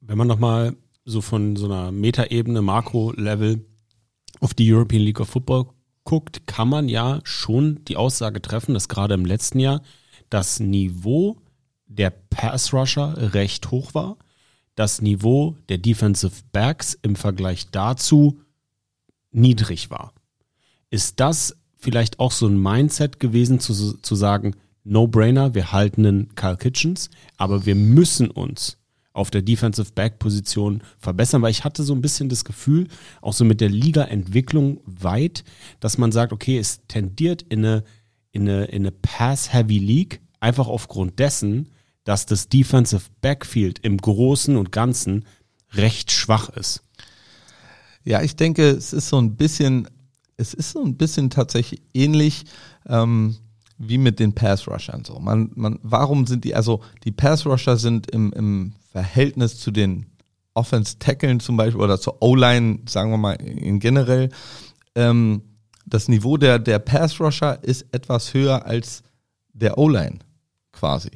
Wenn man nochmal so von so einer Metaebene, Makro-Level auf die European League of Football guckt, kann man ja schon die Aussage treffen, dass gerade im letzten Jahr das Niveau der Pass Rusher recht hoch war, das Niveau der Defensive Backs im Vergleich dazu niedrig war. Ist das vielleicht auch so ein Mindset gewesen, zu, zu sagen, No-Brainer, wir halten einen Kyle Kitchens, aber wir müssen uns auf der Defensive Back Position verbessern, weil ich hatte so ein bisschen das Gefühl, auch so mit der Liga-Entwicklung weit, dass man sagt, okay, es tendiert in eine, in eine, in eine Pass-Heavy League, einfach aufgrund dessen, dass das Defensive Backfield im Großen und Ganzen recht schwach ist. Ja, ich denke, es ist so ein bisschen, es ist so ein bisschen tatsächlich ähnlich ähm, wie mit den Pass-Rushern. So. Man, man, warum sind die, also die Pass-Rusher sind im, im Verhältnis zu den Offense-Tackeln zum Beispiel oder zur O-Line, sagen wir mal in generell, ähm, das Niveau der, der Pass-Rusher ist etwas höher als der O-Line quasi.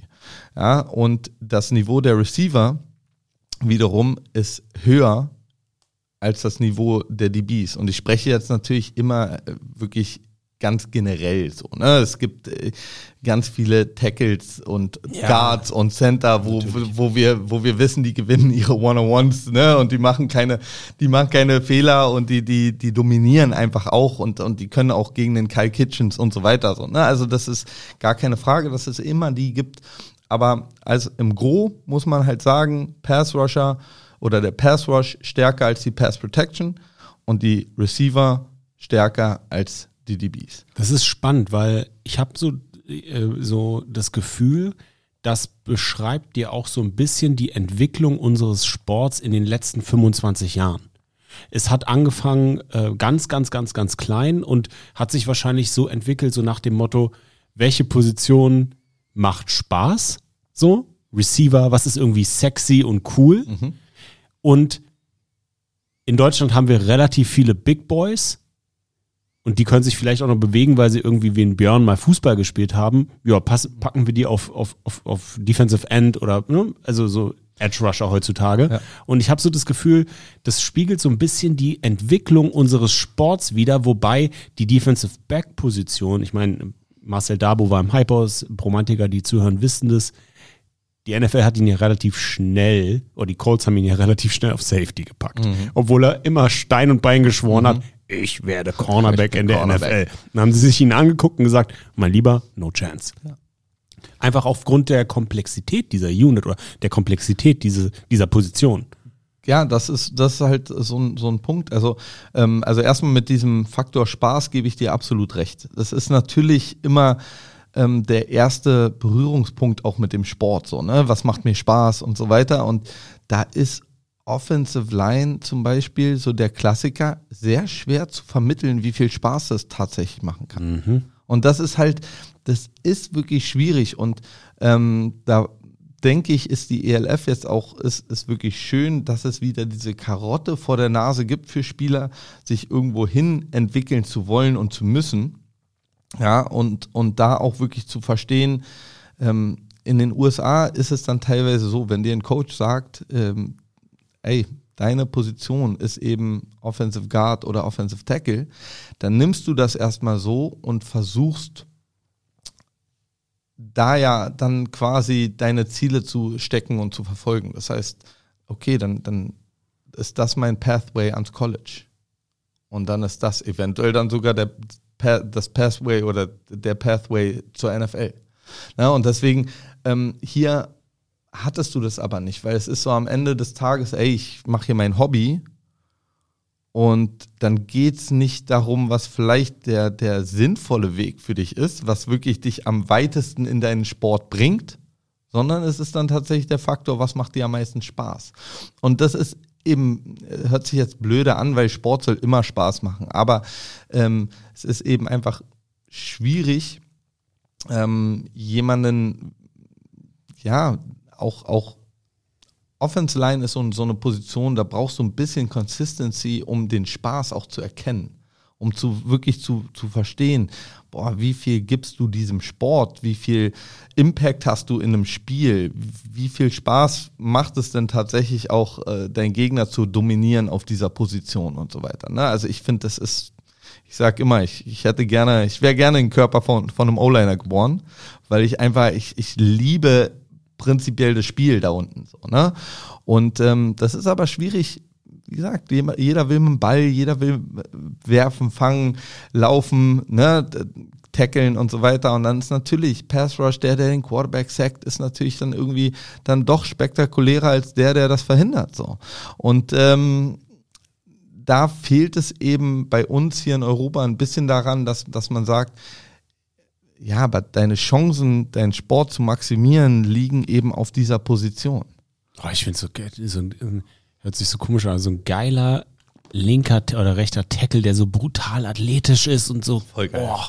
Ja, und das Niveau der Receiver wiederum ist höher als das Niveau der DBs. Und ich spreche jetzt natürlich immer äh, wirklich ganz generell so. Ne? Es gibt äh, ganz viele Tackles und ja, Guards und Center, wo, wo wir, wo wir wissen, die gewinnen ihre One-on-Ones, ne? Und die machen keine, die machen keine Fehler und die, die, die dominieren einfach auch und, und die können auch gegen den Kyle Kitchens und so weiter so. Ne? Also das ist gar keine Frage, dass es immer die gibt. Aber als im Gro muss man halt sagen, Pass Rusher oder der Pass Rush stärker als die Pass Protection und die Receiver stärker als die DBs. Das ist spannend, weil ich habe so, äh, so das Gefühl, das beschreibt dir auch so ein bisschen die Entwicklung unseres Sports in den letzten 25 Jahren. Es hat angefangen äh, ganz, ganz, ganz, ganz klein und hat sich wahrscheinlich so entwickelt, so nach dem Motto, welche Position macht Spaß? So, Receiver, was ist irgendwie sexy und cool? Mhm. Und in Deutschland haben wir relativ viele Big Boys, und die können sich vielleicht auch noch bewegen, weil sie irgendwie wie ein Björn mal Fußball gespielt haben. Ja, pass, packen wir die auf, auf, auf, auf Defensive End oder ne? also so Edge Rusher heutzutage. Ja. Und ich habe so das Gefühl, das spiegelt so ein bisschen die Entwicklung unseres Sports wieder, wobei die Defensive Back Position, ich meine, Marcel Dabo war im Hypers, Romantiker, die zuhören, wissen das. Die NFL hat ihn ja relativ schnell, oder die Colts haben ihn ja *laughs* relativ schnell auf Safety gepackt. Mhm. Obwohl er immer Stein und Bein geschworen mhm. hat, ich werde Cornerback in der Cornerback. NFL. Dann haben sie sich ihn angeguckt und gesagt, mein Lieber, no chance. Ja. Einfach aufgrund der Komplexität dieser Unit oder der Komplexität diese, dieser Position. Ja, das ist, das ist halt so ein, so ein Punkt. Also, ähm, also erstmal mit diesem Faktor Spaß gebe ich dir absolut recht. Das ist natürlich immer ähm, der erste Berührungspunkt auch mit dem Sport. So, ne? Was macht mir Spaß und so weiter. Und da ist Offensive Line zum Beispiel, so der Klassiker, sehr schwer zu vermitteln, wie viel Spaß das tatsächlich machen kann. Mhm. Und das ist halt, das ist wirklich schwierig. Und ähm, da denke ich, ist die ELF jetzt auch, ist, ist wirklich schön, dass es wieder diese Karotte vor der Nase gibt für Spieler, sich irgendwo hin entwickeln zu wollen und zu müssen. Ja, und, und da auch wirklich zu verstehen, ähm, in den USA ist es dann teilweise so, wenn dir ein Coach sagt, ähm, ey, deine Position ist eben Offensive Guard oder Offensive Tackle, dann nimmst du das erstmal so und versuchst da ja dann quasi deine Ziele zu stecken und zu verfolgen. Das heißt, okay, dann, dann ist das mein Pathway ans College. Und dann ist das eventuell dann sogar der, das Pathway oder der Pathway zur NFL. Ja, und deswegen ähm, hier hattest du das aber nicht, weil es ist so am Ende des Tages, ey, ich mache hier mein Hobby und dann geht es nicht darum, was vielleicht der, der sinnvolle Weg für dich ist, was wirklich dich am weitesten in deinen Sport bringt, sondern es ist dann tatsächlich der Faktor, was macht dir am meisten Spaß. Und das ist eben, hört sich jetzt blöde an, weil Sport soll immer Spaß machen, aber ähm, es ist eben einfach schwierig, ähm, jemanden, ja, auch, auch Offense Line ist so, so eine Position, da brauchst du ein bisschen Consistency, um den Spaß auch zu erkennen. um zu wirklich zu, zu verstehen, boah, wie viel gibst du diesem Sport, wie viel Impact hast du in einem Spiel, wie viel Spaß macht es denn tatsächlich auch, äh, deinen Gegner zu dominieren auf dieser Position und so weiter. Ne? Also ich finde, das ist, ich sag immer, ich, ich hätte gerne, ich wäre gerne im Körper von, von einem O-Liner geboren, weil ich einfach, ich, ich liebe prinzipiell das Spiel da unten. So, ne? Und ähm, das ist aber schwierig wie gesagt, jeder will mit dem Ball, jeder will werfen, fangen, laufen, ne, tackeln und so weiter. Und dann ist natürlich Pass Rush, der, der den Quarterback sackt, ist natürlich dann irgendwie dann doch spektakulärer als der, der das verhindert. So. Und ähm, da fehlt es eben bei uns hier in Europa ein bisschen daran, dass, dass man sagt, ja, aber deine Chancen, deinen Sport zu maximieren, liegen eben auf dieser Position. Oh, ich finde so, so ein, hört sich so komisch an, so ein geiler linker oder rechter Tackle, der so brutal athletisch ist und so. Voll geil. Oh,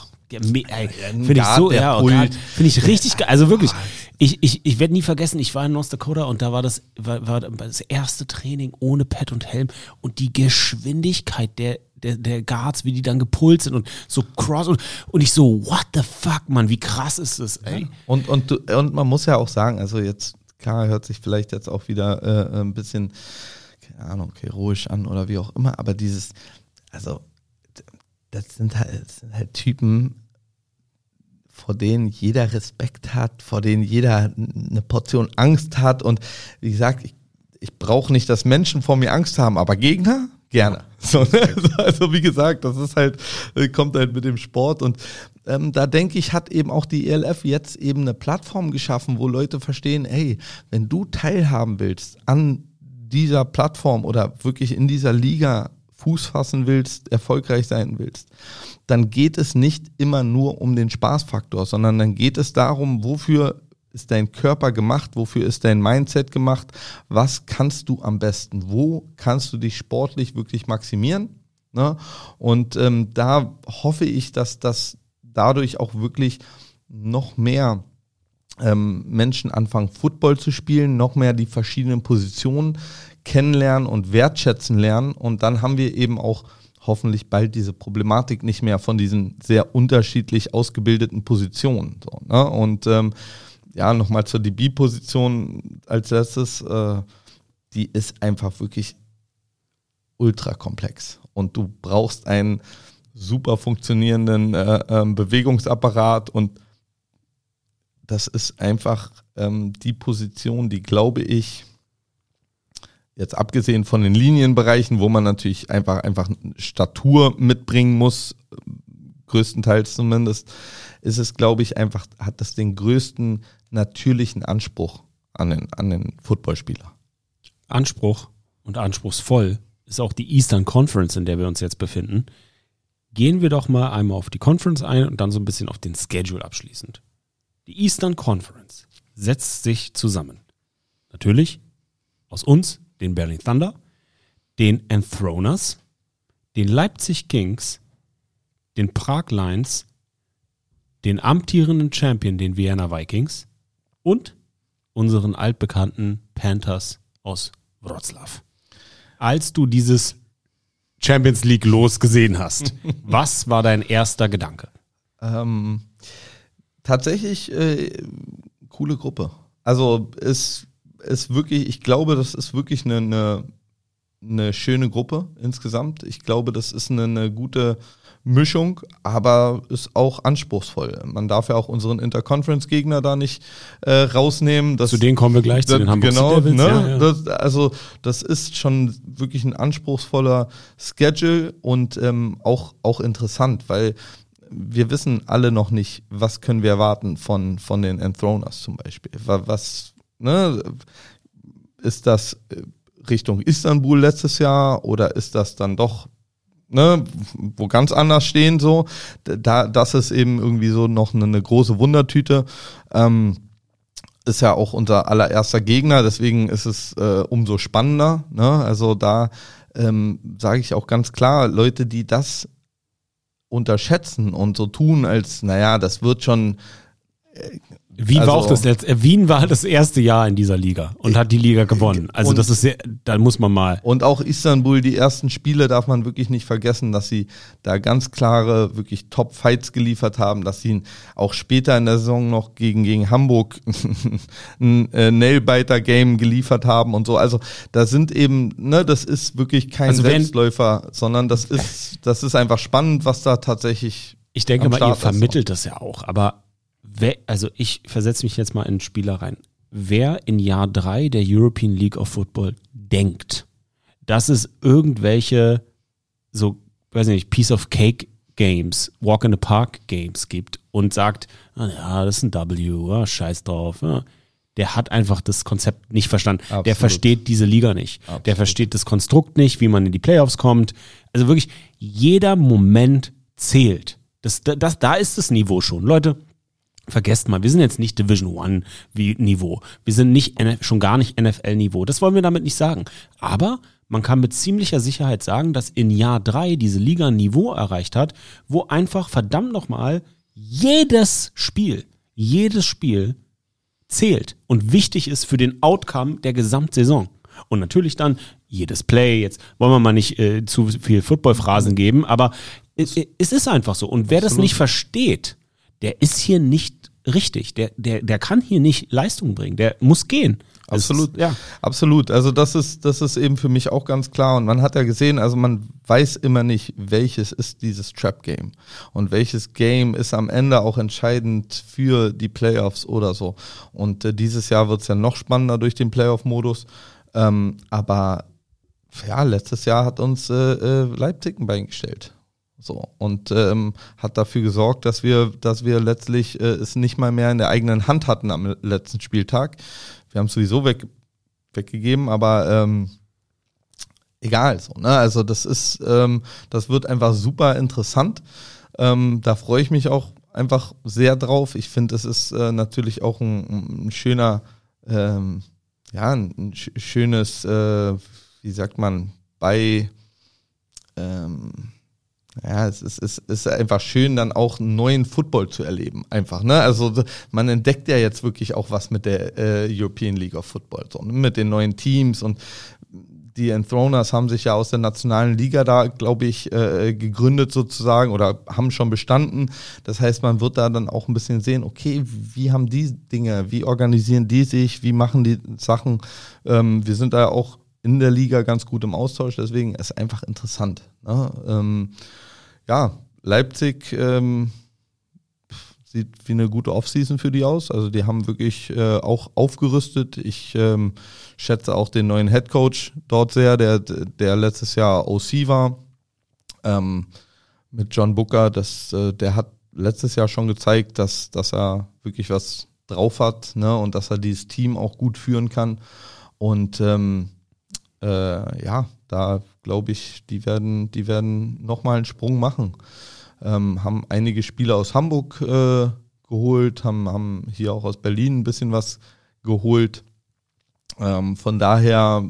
Finde ich so, ja, oh, finde ich richtig geil. Also wirklich, ich, ich, ich werde nie vergessen, ich war in North Dakota und da war das, war, war das erste Training ohne Pad und Helm und die Geschwindigkeit der, der, der Guards, wie die dann gepult sind und so cross und, und ich so, what the fuck, man, wie krass ist das, ey. Und, und, und man muss ja auch sagen, also jetzt, klar, hört sich vielleicht jetzt auch wieder äh, ein bisschen, keine Ahnung, heroisch an oder wie auch immer, aber dieses, also das sind halt, das sind halt Typen, vor denen jeder Respekt hat, vor denen jeder eine Portion Angst hat. Und wie gesagt, ich, ich brauche nicht, dass Menschen vor mir Angst haben, aber Gegner gerne. *laughs* So, ne? Also wie gesagt, das ist halt, äh, kommt halt mit dem Sport. Und ähm, da denke ich, hat eben auch die ELF jetzt eben eine Plattform geschaffen, wo Leute verstehen, hey, wenn du teilhaben willst an dieser Plattform oder wirklich in dieser Liga Fuß fassen willst, erfolgreich sein willst, dann geht es nicht immer nur um den Spaßfaktor, sondern dann geht es darum, wofür ist dein Körper gemacht, wofür ist dein Mindset gemacht, was kannst du am besten, wo kannst du dich sportlich wirklich maximieren. Ne? Und ähm, da hoffe ich, dass das dadurch auch wirklich noch mehr ähm, Menschen anfangen, Football zu spielen, noch mehr die verschiedenen Positionen kennenlernen und wertschätzen lernen. Und dann haben wir eben auch hoffentlich bald diese Problematik nicht mehr von diesen sehr unterschiedlich ausgebildeten Positionen. So, ne? Und ähm, ja, nochmal zur DB-Position als letztes, äh, die ist einfach wirklich ultra komplex. Und du brauchst einen super funktionierenden äh, äh, Bewegungsapparat und das ist einfach ähm, die Position, die, glaube ich, jetzt abgesehen von den Linienbereichen, wo man natürlich einfach, einfach Statur mitbringen muss, größtenteils zumindest, ist es, glaube ich, einfach, hat das den größten natürlichen Anspruch an den, an den Footballspieler. Anspruch und anspruchsvoll ist auch die Eastern Conference, in der wir uns jetzt befinden. Gehen wir doch mal einmal auf die Conference ein und dann so ein bisschen auf den Schedule abschließend. Die Eastern Conference setzt sich zusammen. Natürlich aus uns, den Berlin Thunder, den Enthroners, den Leipzig Kings, den Prag Lions, den amtierenden Champion, den Vienna Vikings und unseren altbekannten Panthers aus Wroclaw. Als du dieses Champions League los gesehen hast, *laughs* was war dein erster Gedanke? Ähm, tatsächlich äh, coole Gruppe. Also es ist wirklich, ich glaube, das ist wirklich eine, eine, eine schöne Gruppe insgesamt. Ich glaube, das ist eine, eine gute Mischung, aber ist auch anspruchsvoll. Man darf ja auch unseren Interconference-Gegner da nicht äh, rausnehmen. Das, zu denen kommen wir gleich, das, zu den Hamburg Genau, Devils, ne? Ja, ja. Das, also das ist schon wirklich ein anspruchsvoller Schedule und ähm, auch, auch interessant, weil wir wissen alle noch nicht, was können wir erwarten von, von den Enthroners zum Beispiel. Was, ne, ist das äh, Richtung Istanbul letztes Jahr oder ist das dann doch, ne, wo ganz anders stehen so? Da, das ist eben irgendwie so noch eine, eine große Wundertüte. Ähm, ist ja auch unser allererster Gegner, deswegen ist es äh, umso spannender. Ne? Also da ähm, sage ich auch ganz klar, Leute, die das unterschätzen und so tun, als, naja, das wird schon, äh, Wien also, war auch das letzte, äh, Wien war das erste Jahr in dieser Liga und hat die Liga gewonnen. Also und, das ist sehr, da muss man mal. Und auch Istanbul, die ersten Spiele darf man wirklich nicht vergessen, dass sie da ganz klare, wirklich Top-Fights geliefert haben, dass sie auch später in der Saison noch gegen, gegen Hamburg *laughs* ein äh, Nailbiter-Game geliefert haben und so. Also da sind eben, ne, das ist wirklich kein Also wenn- Selbstläufer, sondern das ist, das ist einfach spannend, was da tatsächlich Ich denke mal, ihr Start ist. vermittelt das ja auch, aber wer, also ich versetze mich jetzt mal in Spieler rein. Wer in Jahr drei der European League of Football denkt, dass es irgendwelche so, weiß nicht, Piece of Cake Games, Walk in the Park Games gibt und sagt, ah ja, das ist ein W, ah, scheiß drauf, ja. Der hat einfach das Konzept nicht verstanden. Der Absolut. versteht diese Liga nicht. Der Absolut. versteht das Konstrukt nicht, wie man in die Playoffs kommt. Also wirklich, jeder Moment zählt. Das, das, da ist das Niveau schon. Leute, vergesst mal, wir sind jetzt nicht Division One Niveau. Wir sind nicht schon gar nicht NFL Niveau. Das wollen wir damit nicht sagen. Aber man kann mit ziemlicher Sicherheit sagen, dass in Jahr drei diese Liga ein Niveau erreicht hat, wo einfach verdammt nochmal jedes Spiel, jedes Spiel zählt und wichtig ist für den Outcome der Gesamtsaison. Und natürlich dann jedes Play, jetzt wollen wir mal nicht äh, zu viel Football-Phrasen geben, aber es, es ist einfach so. Und wer das Absolut. nicht versteht, der ist hier nicht richtig. Der, der, der kann hier nicht Leistung bringen. Der muss gehen. Absolut, Ist, ja. Absolut. Also das ist, das ist eben für mich auch ganz klar. Und man hat ja gesehen, also man weiß immer nicht, welches ist dieses Trap-Game. Und welches Game ist am Ende auch entscheidend für die Playoffs oder so. Und äh, dieses Jahr wird es ja noch spannender durch den Playoff-Modus. Ähm, aber ja, letztes Jahr hat uns äh, äh, Leipzig ein Bein gestellt. So, und ähm, hat dafür gesorgt, dass wir, dass wir letztlich äh, es nicht mal mehr in der eigenen Hand hatten am letzten Spieltag. Wir haben es sowieso weg, weggegeben, aber ähm, egal so, ne? Also das ist, ähm, das wird einfach super interessant. Ähm, da freue ich mich auch einfach sehr drauf. Ich finde, es ist äh, natürlich auch ein, ein schöner, ähm, ja, ein sch schönes, äh, wie sagt man, bei ähm, ja, es ist, es ist einfach schön, dann auch einen neuen Football zu erleben. Einfach, ne? Also man entdeckt ja jetzt wirklich auch was mit der äh, European League of Football, so, ne? mit den neuen Teams und die Enthroners haben sich ja aus der nationalen Liga da, glaube ich, äh, gegründet sozusagen oder haben schon bestanden. Das heißt, man wird da dann auch ein bisschen sehen, okay, wie haben die Dinge, wie organisieren die sich, wie machen die Sachen. Ähm, wir sind da auch in der Liga ganz gut im Austausch, deswegen ist einfach interessant. Ne? Ähm, ja, Leipzig ähm, sieht wie eine gute Offseason für die aus. Also die haben wirklich äh, auch aufgerüstet. Ich ähm, schätze auch den neuen Head Coach dort sehr, der, der letztes Jahr OC war. Ähm, mit John Booker, das, äh, der hat letztes Jahr schon gezeigt, dass, dass er wirklich was drauf hat ne? und dass er dieses Team auch gut führen kann. Und ähm, äh, ja, da glaube ich, die werden, die werden nochmal einen Sprung machen. Ähm, haben einige Spieler aus Hamburg äh, geholt, haben, haben hier auch aus Berlin ein bisschen was geholt. Ähm, von daher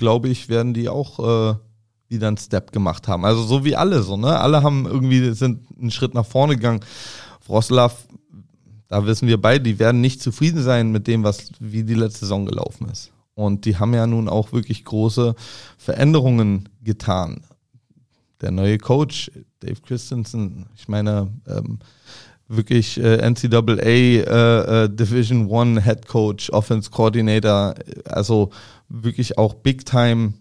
glaube ich, werden die auch äh, wieder einen Step gemacht haben. Also so wie alle so, ne? Alle haben irgendwie sind einen Schritt nach vorne gegangen. Wroclaw, da wissen wir beide, die werden nicht zufrieden sein mit dem, was wie die letzte Saison gelaufen ist. Und die haben ja nun auch wirklich große Veränderungen getan. Der neue Coach, Dave Christensen, ich meine, ähm, wirklich äh, NCAA äh, äh, Division One Head Coach, Offense Coordinator, also wirklich auch Big Time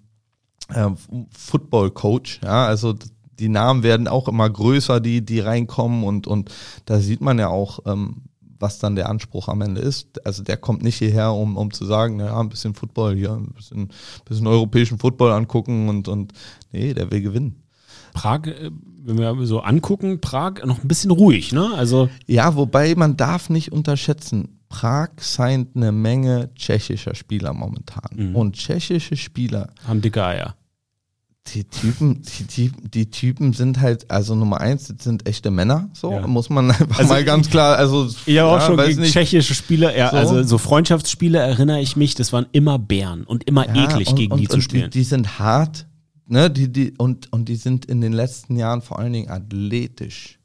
äh, Football Coach. Ja, also die Namen werden auch immer größer, die die reinkommen und und da sieht man ja auch, ähm, was dann der Anspruch am Ende ist. Also der kommt nicht hierher, um, um zu sagen, naja, ein bisschen Football hier, ein bisschen, bisschen europäischen Football angucken und, und nee, der will gewinnen. Prag, äh, wenn wir so angucken, Prag noch ein bisschen ruhig, ne? Also Ja, wobei man darf nicht unterschätzen, Prag signed eine Menge tschechischer Spieler momentan. Mhm. Und tschechische Spieler, haben dicke Eier. Die Typen, die, die, die Typen sind halt, also Nummer eins, das sind echte Männer, so Ja. muss man *laughs* einfach Also mal ganz klar, also Ich habe auch schon gegen nicht. tschechische Spieler, ja, So. also so Freundschaftsspiele erinnere ich mich, das waren immer Bären und immer Ja, eklig und, gegen und, die zu und spielen. Die, die sind hart, ne, die, die, und, und die sind in den letzten Jahren vor allen Dingen athletisch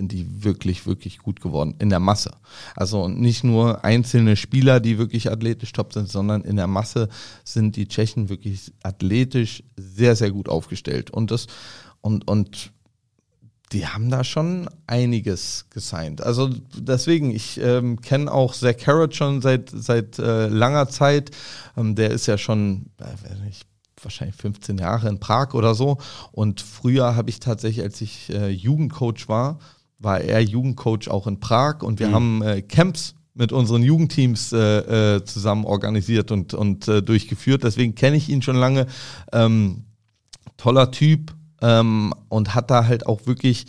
sind die wirklich, wirklich gut geworden in der Masse. Also nicht nur einzelne Spieler, die wirklich athletisch top sind, sondern in der Masse sind die Tschechen wirklich athletisch sehr, sehr gut aufgestellt. Und das, und, und die haben da schon einiges gesigned. Also deswegen, ich ähm, kenne auch Zach Carrot schon seit, seit äh, langer Zeit. Ähm, der ist ja schon, äh, nicht, wahrscheinlich 15 Jahre in Prag oder so. Und früher habe ich tatsächlich, als ich äh, Jugendcoach war, war er Jugendcoach auch in Prag und wir mhm. haben äh, Camps mit unseren Jugendteams äh, äh, zusammen organisiert und, und äh, durchgeführt. Deswegen kenne ich ihn schon lange. Ähm, toller Typ ähm, und hat da halt auch wirklich,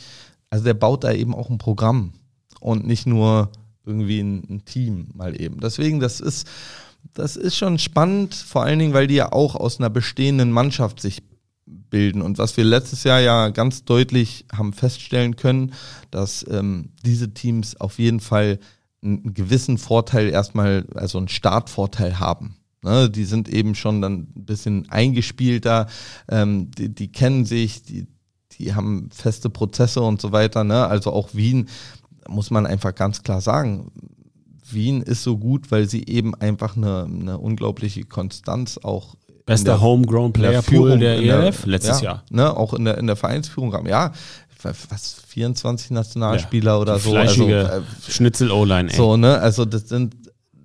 also der baut da eben auch ein Programm und nicht nur irgendwie ein, ein Team mal eben. Deswegen, das ist, das ist schon spannend, vor allen Dingen, weil die ja auch aus einer bestehenden Mannschaft sich bilden. Und was wir letztes Jahr ja ganz deutlich haben feststellen können, dass ähm, diese Teams auf jeden Fall einen gewissen Vorteil erstmal, also einen Startvorteil haben. Ne, die sind eben schon dann ein bisschen eingespielter, ähm, die, die kennen sich, die, die haben feste Prozesse und so weiter. Ne? Also auch Wien, muss man einfach ganz klar sagen, Wien ist so gut, weil sie eben einfach eine, eine unglaubliche Konstanz auch Bester Homegrown Player Pool der ELF der, letztes ja, Jahr. Ne, auch in der, in der Vereinsführung haben. Ja, was 24 Nationalspieler ja, oder so. Also, äh, Schnitzel O-Line. So, ne, also das sind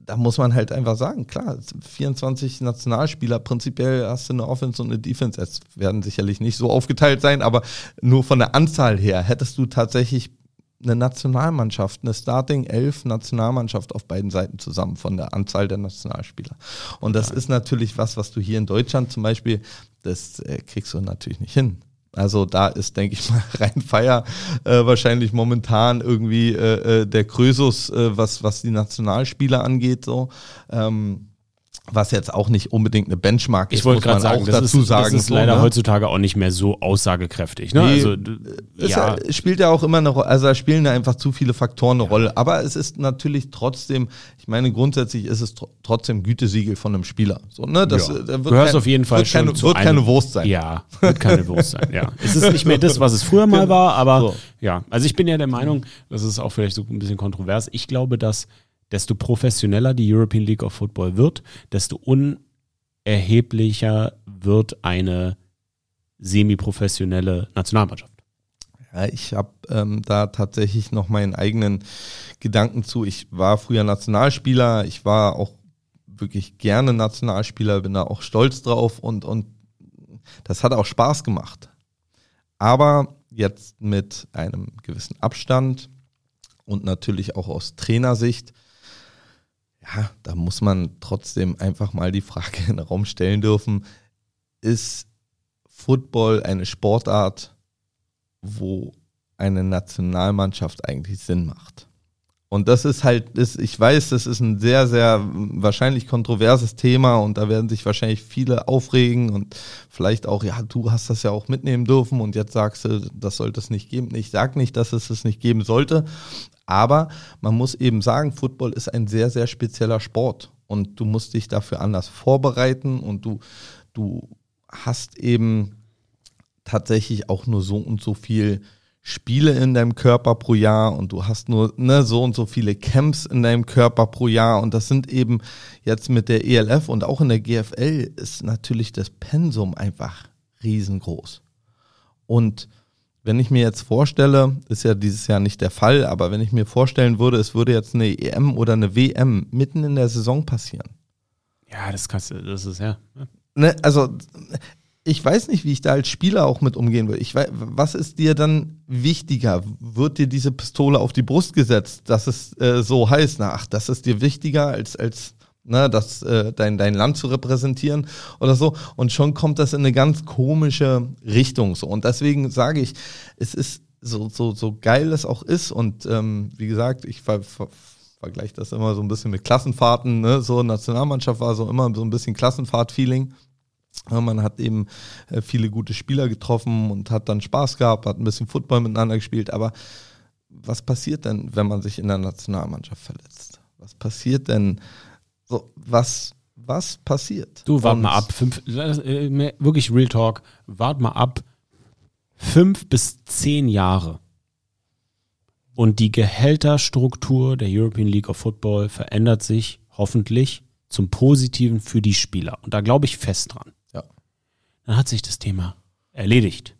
da muss man halt einfach sagen, klar, 24 Nationalspieler, prinzipiell hast du eine Offense und eine Defense. Es werden sicherlich nicht so aufgeteilt sein, aber nur von der Anzahl her hättest du tatsächlich eine Nationalmannschaft, eine Starting 11 Nationalmannschaft auf beiden Seiten zusammen von der Anzahl der Nationalspieler. Und das ja. ist natürlich was, was du hier in Deutschland zum Beispiel, das äh, kriegst du natürlich nicht hin. Also da ist, denke ich mal, *laughs* rein Feier äh, wahrscheinlich momentan irgendwie äh, äh, der Krösus, äh, was, was die Nationalspieler angeht. So. Ähm, was jetzt auch nicht unbedingt eine Benchmark ist, ich wollte gerade sagen, das dazu ist, sagen. Das ist leider so, ne? heutzutage auch nicht mehr so aussagekräftig. Ne? Nee, also, ja. ja. spielt ja auch immer eine Rolle, also da spielen da einfach zu viele Faktoren eine ja. Rolle. Aber es ist natürlich trotzdem, ich meine, grundsätzlich ist es tr trotzdem Gütesiegel von einem Spieler. So, ne? das, da Gehörst kein, auf jeden Fall wird schon keine, Wird keine Wurst sein. Ja, wird keine Wurst sein, ja. Es ist nicht mehr das, was es früher mal war, aber so. ja. Also ich bin ja der Meinung, das ist auch vielleicht so ein bisschen kontrovers, ich glaube, dass desto professioneller die European League of Football wird, desto un erheblicher wird eine semi-professionelle Nationalmannschaft. Ich habe ähm, da tatsächlich noch meinen eigenen Gedanken zu. Ich war früher Nationalspieler, ich war auch wirklich gerne Nationalspieler, bin da auch stolz drauf und, und das hat auch Spaß gemacht. Aber jetzt mit einem gewissen Abstand und natürlich auch aus Trainersicht ja, da muss man trotzdem einfach mal die Frage in den Raum stellen dürfen, ist Football eine Sportart, wo eine Nationalmannschaft eigentlich Sinn macht? Und das ist halt, das, ich weiß, das ist ein sehr, sehr wahrscheinlich kontroverses Thema und da werden sich wahrscheinlich viele aufregen und vielleicht auch, ja, du hast das ja auch mitnehmen dürfen und jetzt sagst du, das sollte es nicht geben. Ich sage nicht, dass es es nicht geben sollte, aber man muss eben sagen, Football ist ein sehr, sehr spezieller Sport. Und du musst dich dafür anders vorbereiten. Und du, du hast eben tatsächlich auch nur so und so viel Spiele in deinem Körper pro Jahr. Und du hast nur ne, so und so viele Camps in deinem Körper pro Jahr. Und das sind eben jetzt mit der ELF und auch in der GFL ist natürlich das Pensum einfach riesengroß. Und wenn ich mir jetzt vorstelle, ist ja dieses Jahr nicht der Fall, aber wenn ich mir vorstellen würde, es würde jetzt eine EM oder eine WM mitten in der Saison passieren. Ja, das kannst du, das ist ja. Ne, also ich weiß nicht, wie ich da als Spieler auch mit umgehen würde. Ich weiß, was ist dir dann wichtiger? Wird dir diese Pistole auf die Brust gesetzt, dass es äh, so heißt? Na, ach, das ist dir wichtiger als als ne, das, äh, dein, dein Land zu repräsentieren oder so. Und schon kommt das in eine ganz komische Richtung. So. Und deswegen sage ich, es ist so, so, so geil es auch ist. Und ähm, wie gesagt, ich ver, ver, vergleiche das immer so ein bisschen mit Klassenfahrten. Ne? So Nationalmannschaft war so immer so ein bisschen Klassenfahrt-Feeling. Man hat eben äh, viele gute Spieler getroffen und hat dann Spaß gehabt, hat ein bisschen Football miteinander gespielt. Aber was passiert denn, wenn man sich in der Nationalmannschaft verletzt? Was passiert denn, so, was, was passiert? Du, wart mal ab. Fünf, äh, wirklich Real Talk. Wart mal ab. Fünf bis zehn Jahre. Und die Gehälterstruktur der European League of Football verändert sich hoffentlich zum Positiven für die Spieler. Und da glaube ich fest dran. Ja. Dann hat sich das Thema erledigt.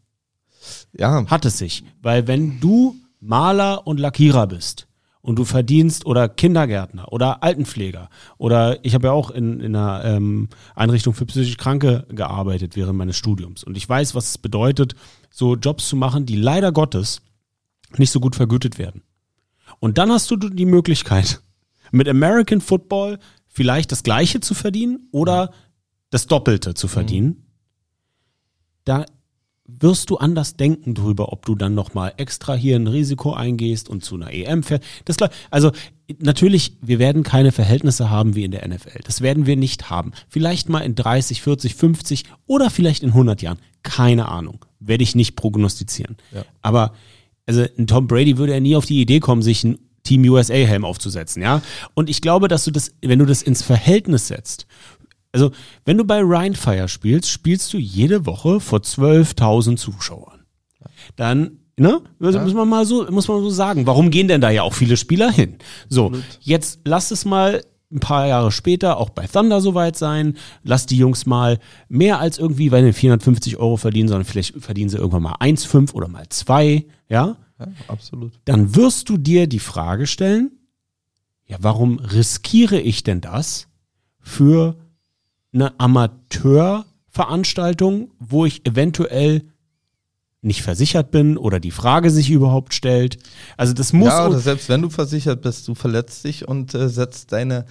Ja, Hat es sich. Weil wenn du Maler und Lackierer bist und du verdienst oder Kindergärtner oder Altenpfleger oder ich habe ja auch in, in einer ähm, Einrichtung für psychisch Kranke gearbeitet während meines Studiums und ich weiß, was es bedeutet, so Jobs zu machen, die leider Gottes nicht so gut vergütet werden. Und dann hast du die Möglichkeit, mit American Football vielleicht das Gleiche zu verdienen oder das Doppelte zu verdienen. Da wirst du anders denken drüber, ob du dann nochmal extra hier ein Risiko eingehst und zu einer EM fährst. Das, glaub- also natürlich, wir werden keine Verhältnisse haben wie in der NFL. Das werden wir nicht haben. Vielleicht mal in 30, 40, 50 oder vielleicht in 100 Jahren. Keine Ahnung. Werde ich nicht prognostizieren. Ja. Aber also ein Tom Brady würde ja nie auf die Idee kommen, sich einen Team USA Helm aufzusetzen, ja? Und ich glaube, dass du das, wenn du das ins Verhältnis setzt, also, wenn du bei Rheinfire spielst, spielst du jede Woche vor 12.000 Zuschauern. Dann, ne, also muss man mal so, muss man so sagen. Warum gehen denn da ja auch viele Spieler hin? So, jetzt lass es mal ein paar Jahre später auch bei Thunder soweit sein. Lass die Jungs mal mehr als irgendwie, weil sie 450 Euro verdienen, sondern vielleicht verdienen sie irgendwann mal 1,5 oder mal 2, ja? ja absolut. dann wirst du dir die Frage stellen, ja, warum riskiere ich denn das für eine Amateurveranstaltung, wo ich eventuell nicht versichert bin oder die Frage sich überhaupt stellt? Also das muss ja, oder selbst wenn du versichert bist, du verletzt dich und äh, setzt deine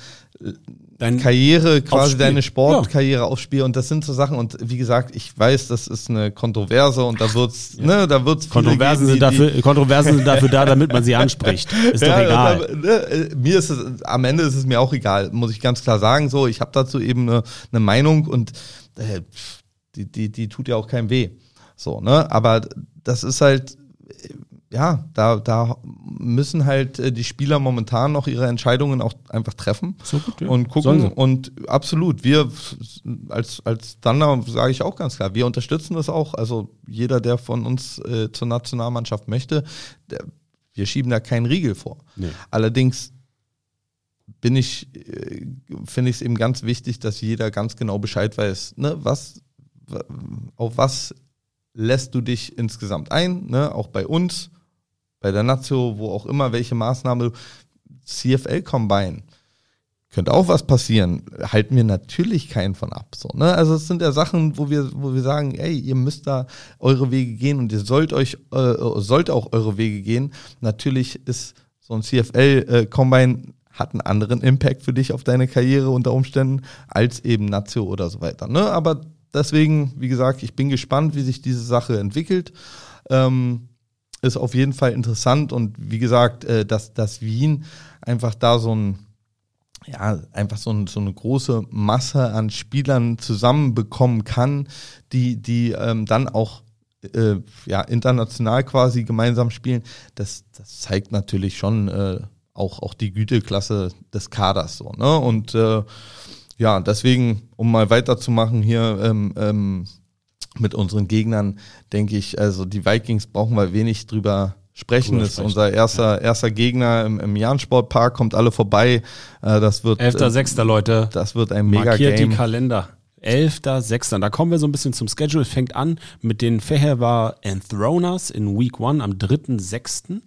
dein, Karriere, quasi deine Sportkarriere aufs Spiel. Und das sind so Sachen. Und wie gesagt, ich weiß, das ist eine Kontroverse und da wird's, ne, da wird's Kontroversen, geben, sind die- dafür, Kontroversen sind dafür da, damit man sie *laughs* anspricht. Ist doch egal. da- ne, äh, mir ist es, am Ende ist es mir auch egal, muss ich ganz klar sagen. So, ich habe dazu eben eine, eine Meinung und äh, die, die, die tut ja auch keinem weh. So, ne? Aber das ist halt, äh, ja, da, da müssen halt äh, die Spieler momentan noch ihre Entscheidungen auch einfach treffen So gut, ja. und gucken. Und absolut, wir als, als Thunder sage ich auch ganz klar, wir unterstützen das auch. Also jeder, der von uns äh, zur Nationalmannschaft möchte, der, wir schieben da keinen Riegel vor. Nee. Allerdings bin ich, äh, finde ich es eben ganz wichtig, dass jeder ganz genau Bescheid weiß, ne, was, wa- auf was lässt du dich insgesamt ein, ne, auch bei uns, bei der Nazio, wo auch immer, welche Maßnahme, CFL Combine, könnte auch was passieren, halten wir natürlich keinen von ab. So, ne? Also es sind ja Sachen, wo wir, wo wir sagen, ey, ihr müsst da eure Wege gehen und ihr sollt euch, äh, sollt auch eure Wege gehen. Natürlich ist so ein CFL-Combine hat einen anderen Impact für dich auf deine Karriere unter Umständen als eben Nazio oder so weiter. Ne? Aber deswegen, wie gesagt, ich bin gespannt, wie sich diese Sache entwickelt. Ähm, ist auf jeden Fall interessant und wie gesagt, äh, dass, dass Wien einfach da so ein ja, einfach so, ein, so eine große Masse an Spielern zusammenbekommen kann, die, die ähm, dann auch äh, ja, international quasi gemeinsam spielen, das, das zeigt natürlich schon äh, auch, auch die Güteklasse des Kaders so. Ne? Und äh, ja, deswegen, um mal weiterzumachen hier ähm, ähm, mit unseren Gegnern, denke ich, also die Vikings brauchen wir wenig drüber sprechen. Drüber Das ist sprechen, unser erster, erster Gegner im, im Jahn-Sportpark, kommt alle vorbei. Äh, das wird, 11.6. Leute. das wird ein Markiert die. Kalender. 11.06. Da kommen wir so ein bisschen zum Schedule. Fängt an mit den Fehervar Enthroners in Week 1 am 3.06.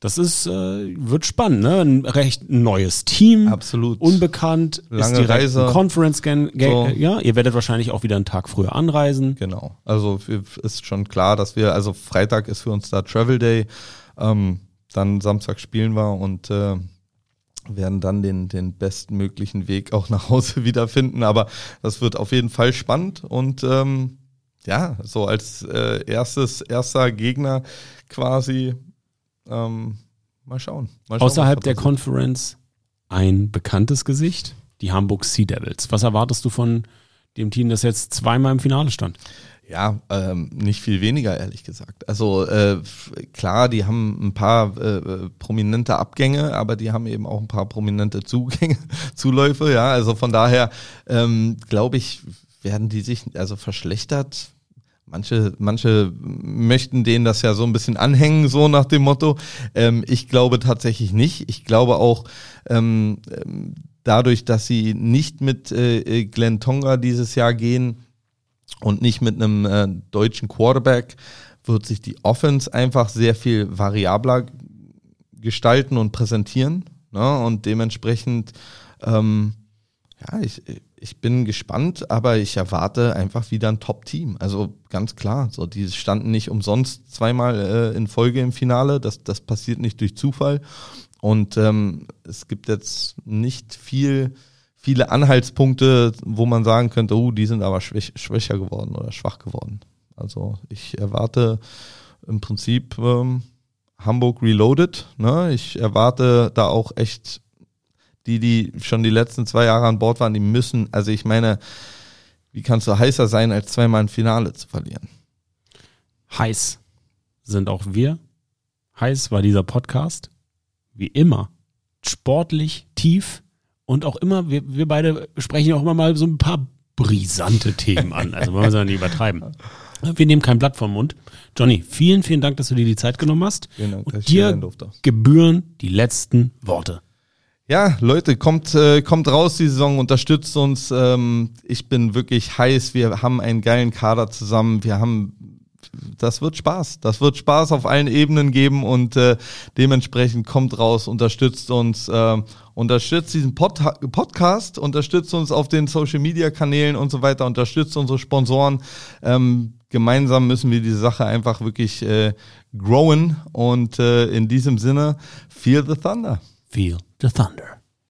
Das ist, äh, wird spannend, ne? Ein recht neues Team. Absolut. Unbekannt. ist Lange direkt Reise. ein Conference Game. So. Ja, ihr werdet wahrscheinlich auch wieder einen Tag früher anreisen. Genau. Also ist schon klar, dass wir, also Freitag ist für uns da Travel Day. Ähm, dann Samstag spielen wir und äh, werden dann den, den bestmöglichen Weg auch nach Hause *laughs* wiederfinden. Aber das wird auf jeden Fall spannend und ähm, ja, so als äh, erstes, erster Gegner quasi ähm, mal schauen. Mal schauen, Außerhalb der. Conference ein bekanntes Gesicht, die Hamburg Sea Devils. Was erwartest du von dem Team, das jetzt zweimal im Finale stand? Ja, ähm, nicht viel weniger, ehrlich gesagt. Also äh, klar, die haben ein paar äh, prominente Abgänge, aber die haben eben auch ein paar prominente Zugänge, *laughs* Zuläufe, ja. Also von daher ähm, glaube ich, werden die sich, also verschlechtert Manche, manche möchten denen das ja so ein bisschen anhängen, so nach dem Motto. Ähm, ich glaube tatsächlich nicht. Ich glaube auch, ähm, dadurch, dass sie nicht mit äh, Glenn Tonga dieses Jahr gehen und nicht mit einem äh, deutschen Quarterback, wird sich die Offense einfach sehr viel variabler gestalten und präsentieren. Ne? Und dementsprechend, ähm, ja, ich, ich bin gespannt, aber ich erwarte einfach wieder ein Top-Team. Also ganz klar, so die standen nicht umsonst zweimal äh, in Folge im Finale. Das, das passiert nicht durch Zufall. Und ähm, es gibt jetzt nicht viel, viele Anhaltspunkte, wo man sagen könnte, oh, die sind aber schwäch, schwächer geworden oder schwach geworden. Also ich erwarte im Prinzip ähm, Hamburg Reloaded. Ne? Ich erwarte da auch echt die, die schon die letzten zwei Jahre an Bord waren, die müssen, also ich meine, wie kannst du heißer sein, als zweimal ein Finale zu verlieren? Heiß sind auch wir. Heiß war dieser Podcast. Wie immer. Sportlich, tief und auch immer, wir, wir beide sprechen auch immer mal so ein paar brisante Themen an. Also wollen wir es ja nicht übertreiben. Wir nehmen kein Blatt vom Mund. Johnny, vielen, vielen Dank, dass du dir die Zeit genommen hast. Vielen Dank, und dir gebühren die letzten Worte. Ja, Leute, kommt, äh, kommt raus die Saison, unterstützt uns. Ähm, ich bin wirklich heiß. Wir haben einen geilen Kader zusammen. Wir haben, das wird Spaß. Das wird Spaß auf allen Ebenen geben und äh, dementsprechend kommt raus, unterstützt uns, äh, unterstützt diesen Pod Podcast, unterstützt uns auf den Social Media Kanälen und so weiter, unterstützt unsere Sponsoren. Ähm, gemeinsam müssen wir diese Sache einfach wirklich äh, growen und äh, in diesem Sinne, feel the thunder. Feel the thunder.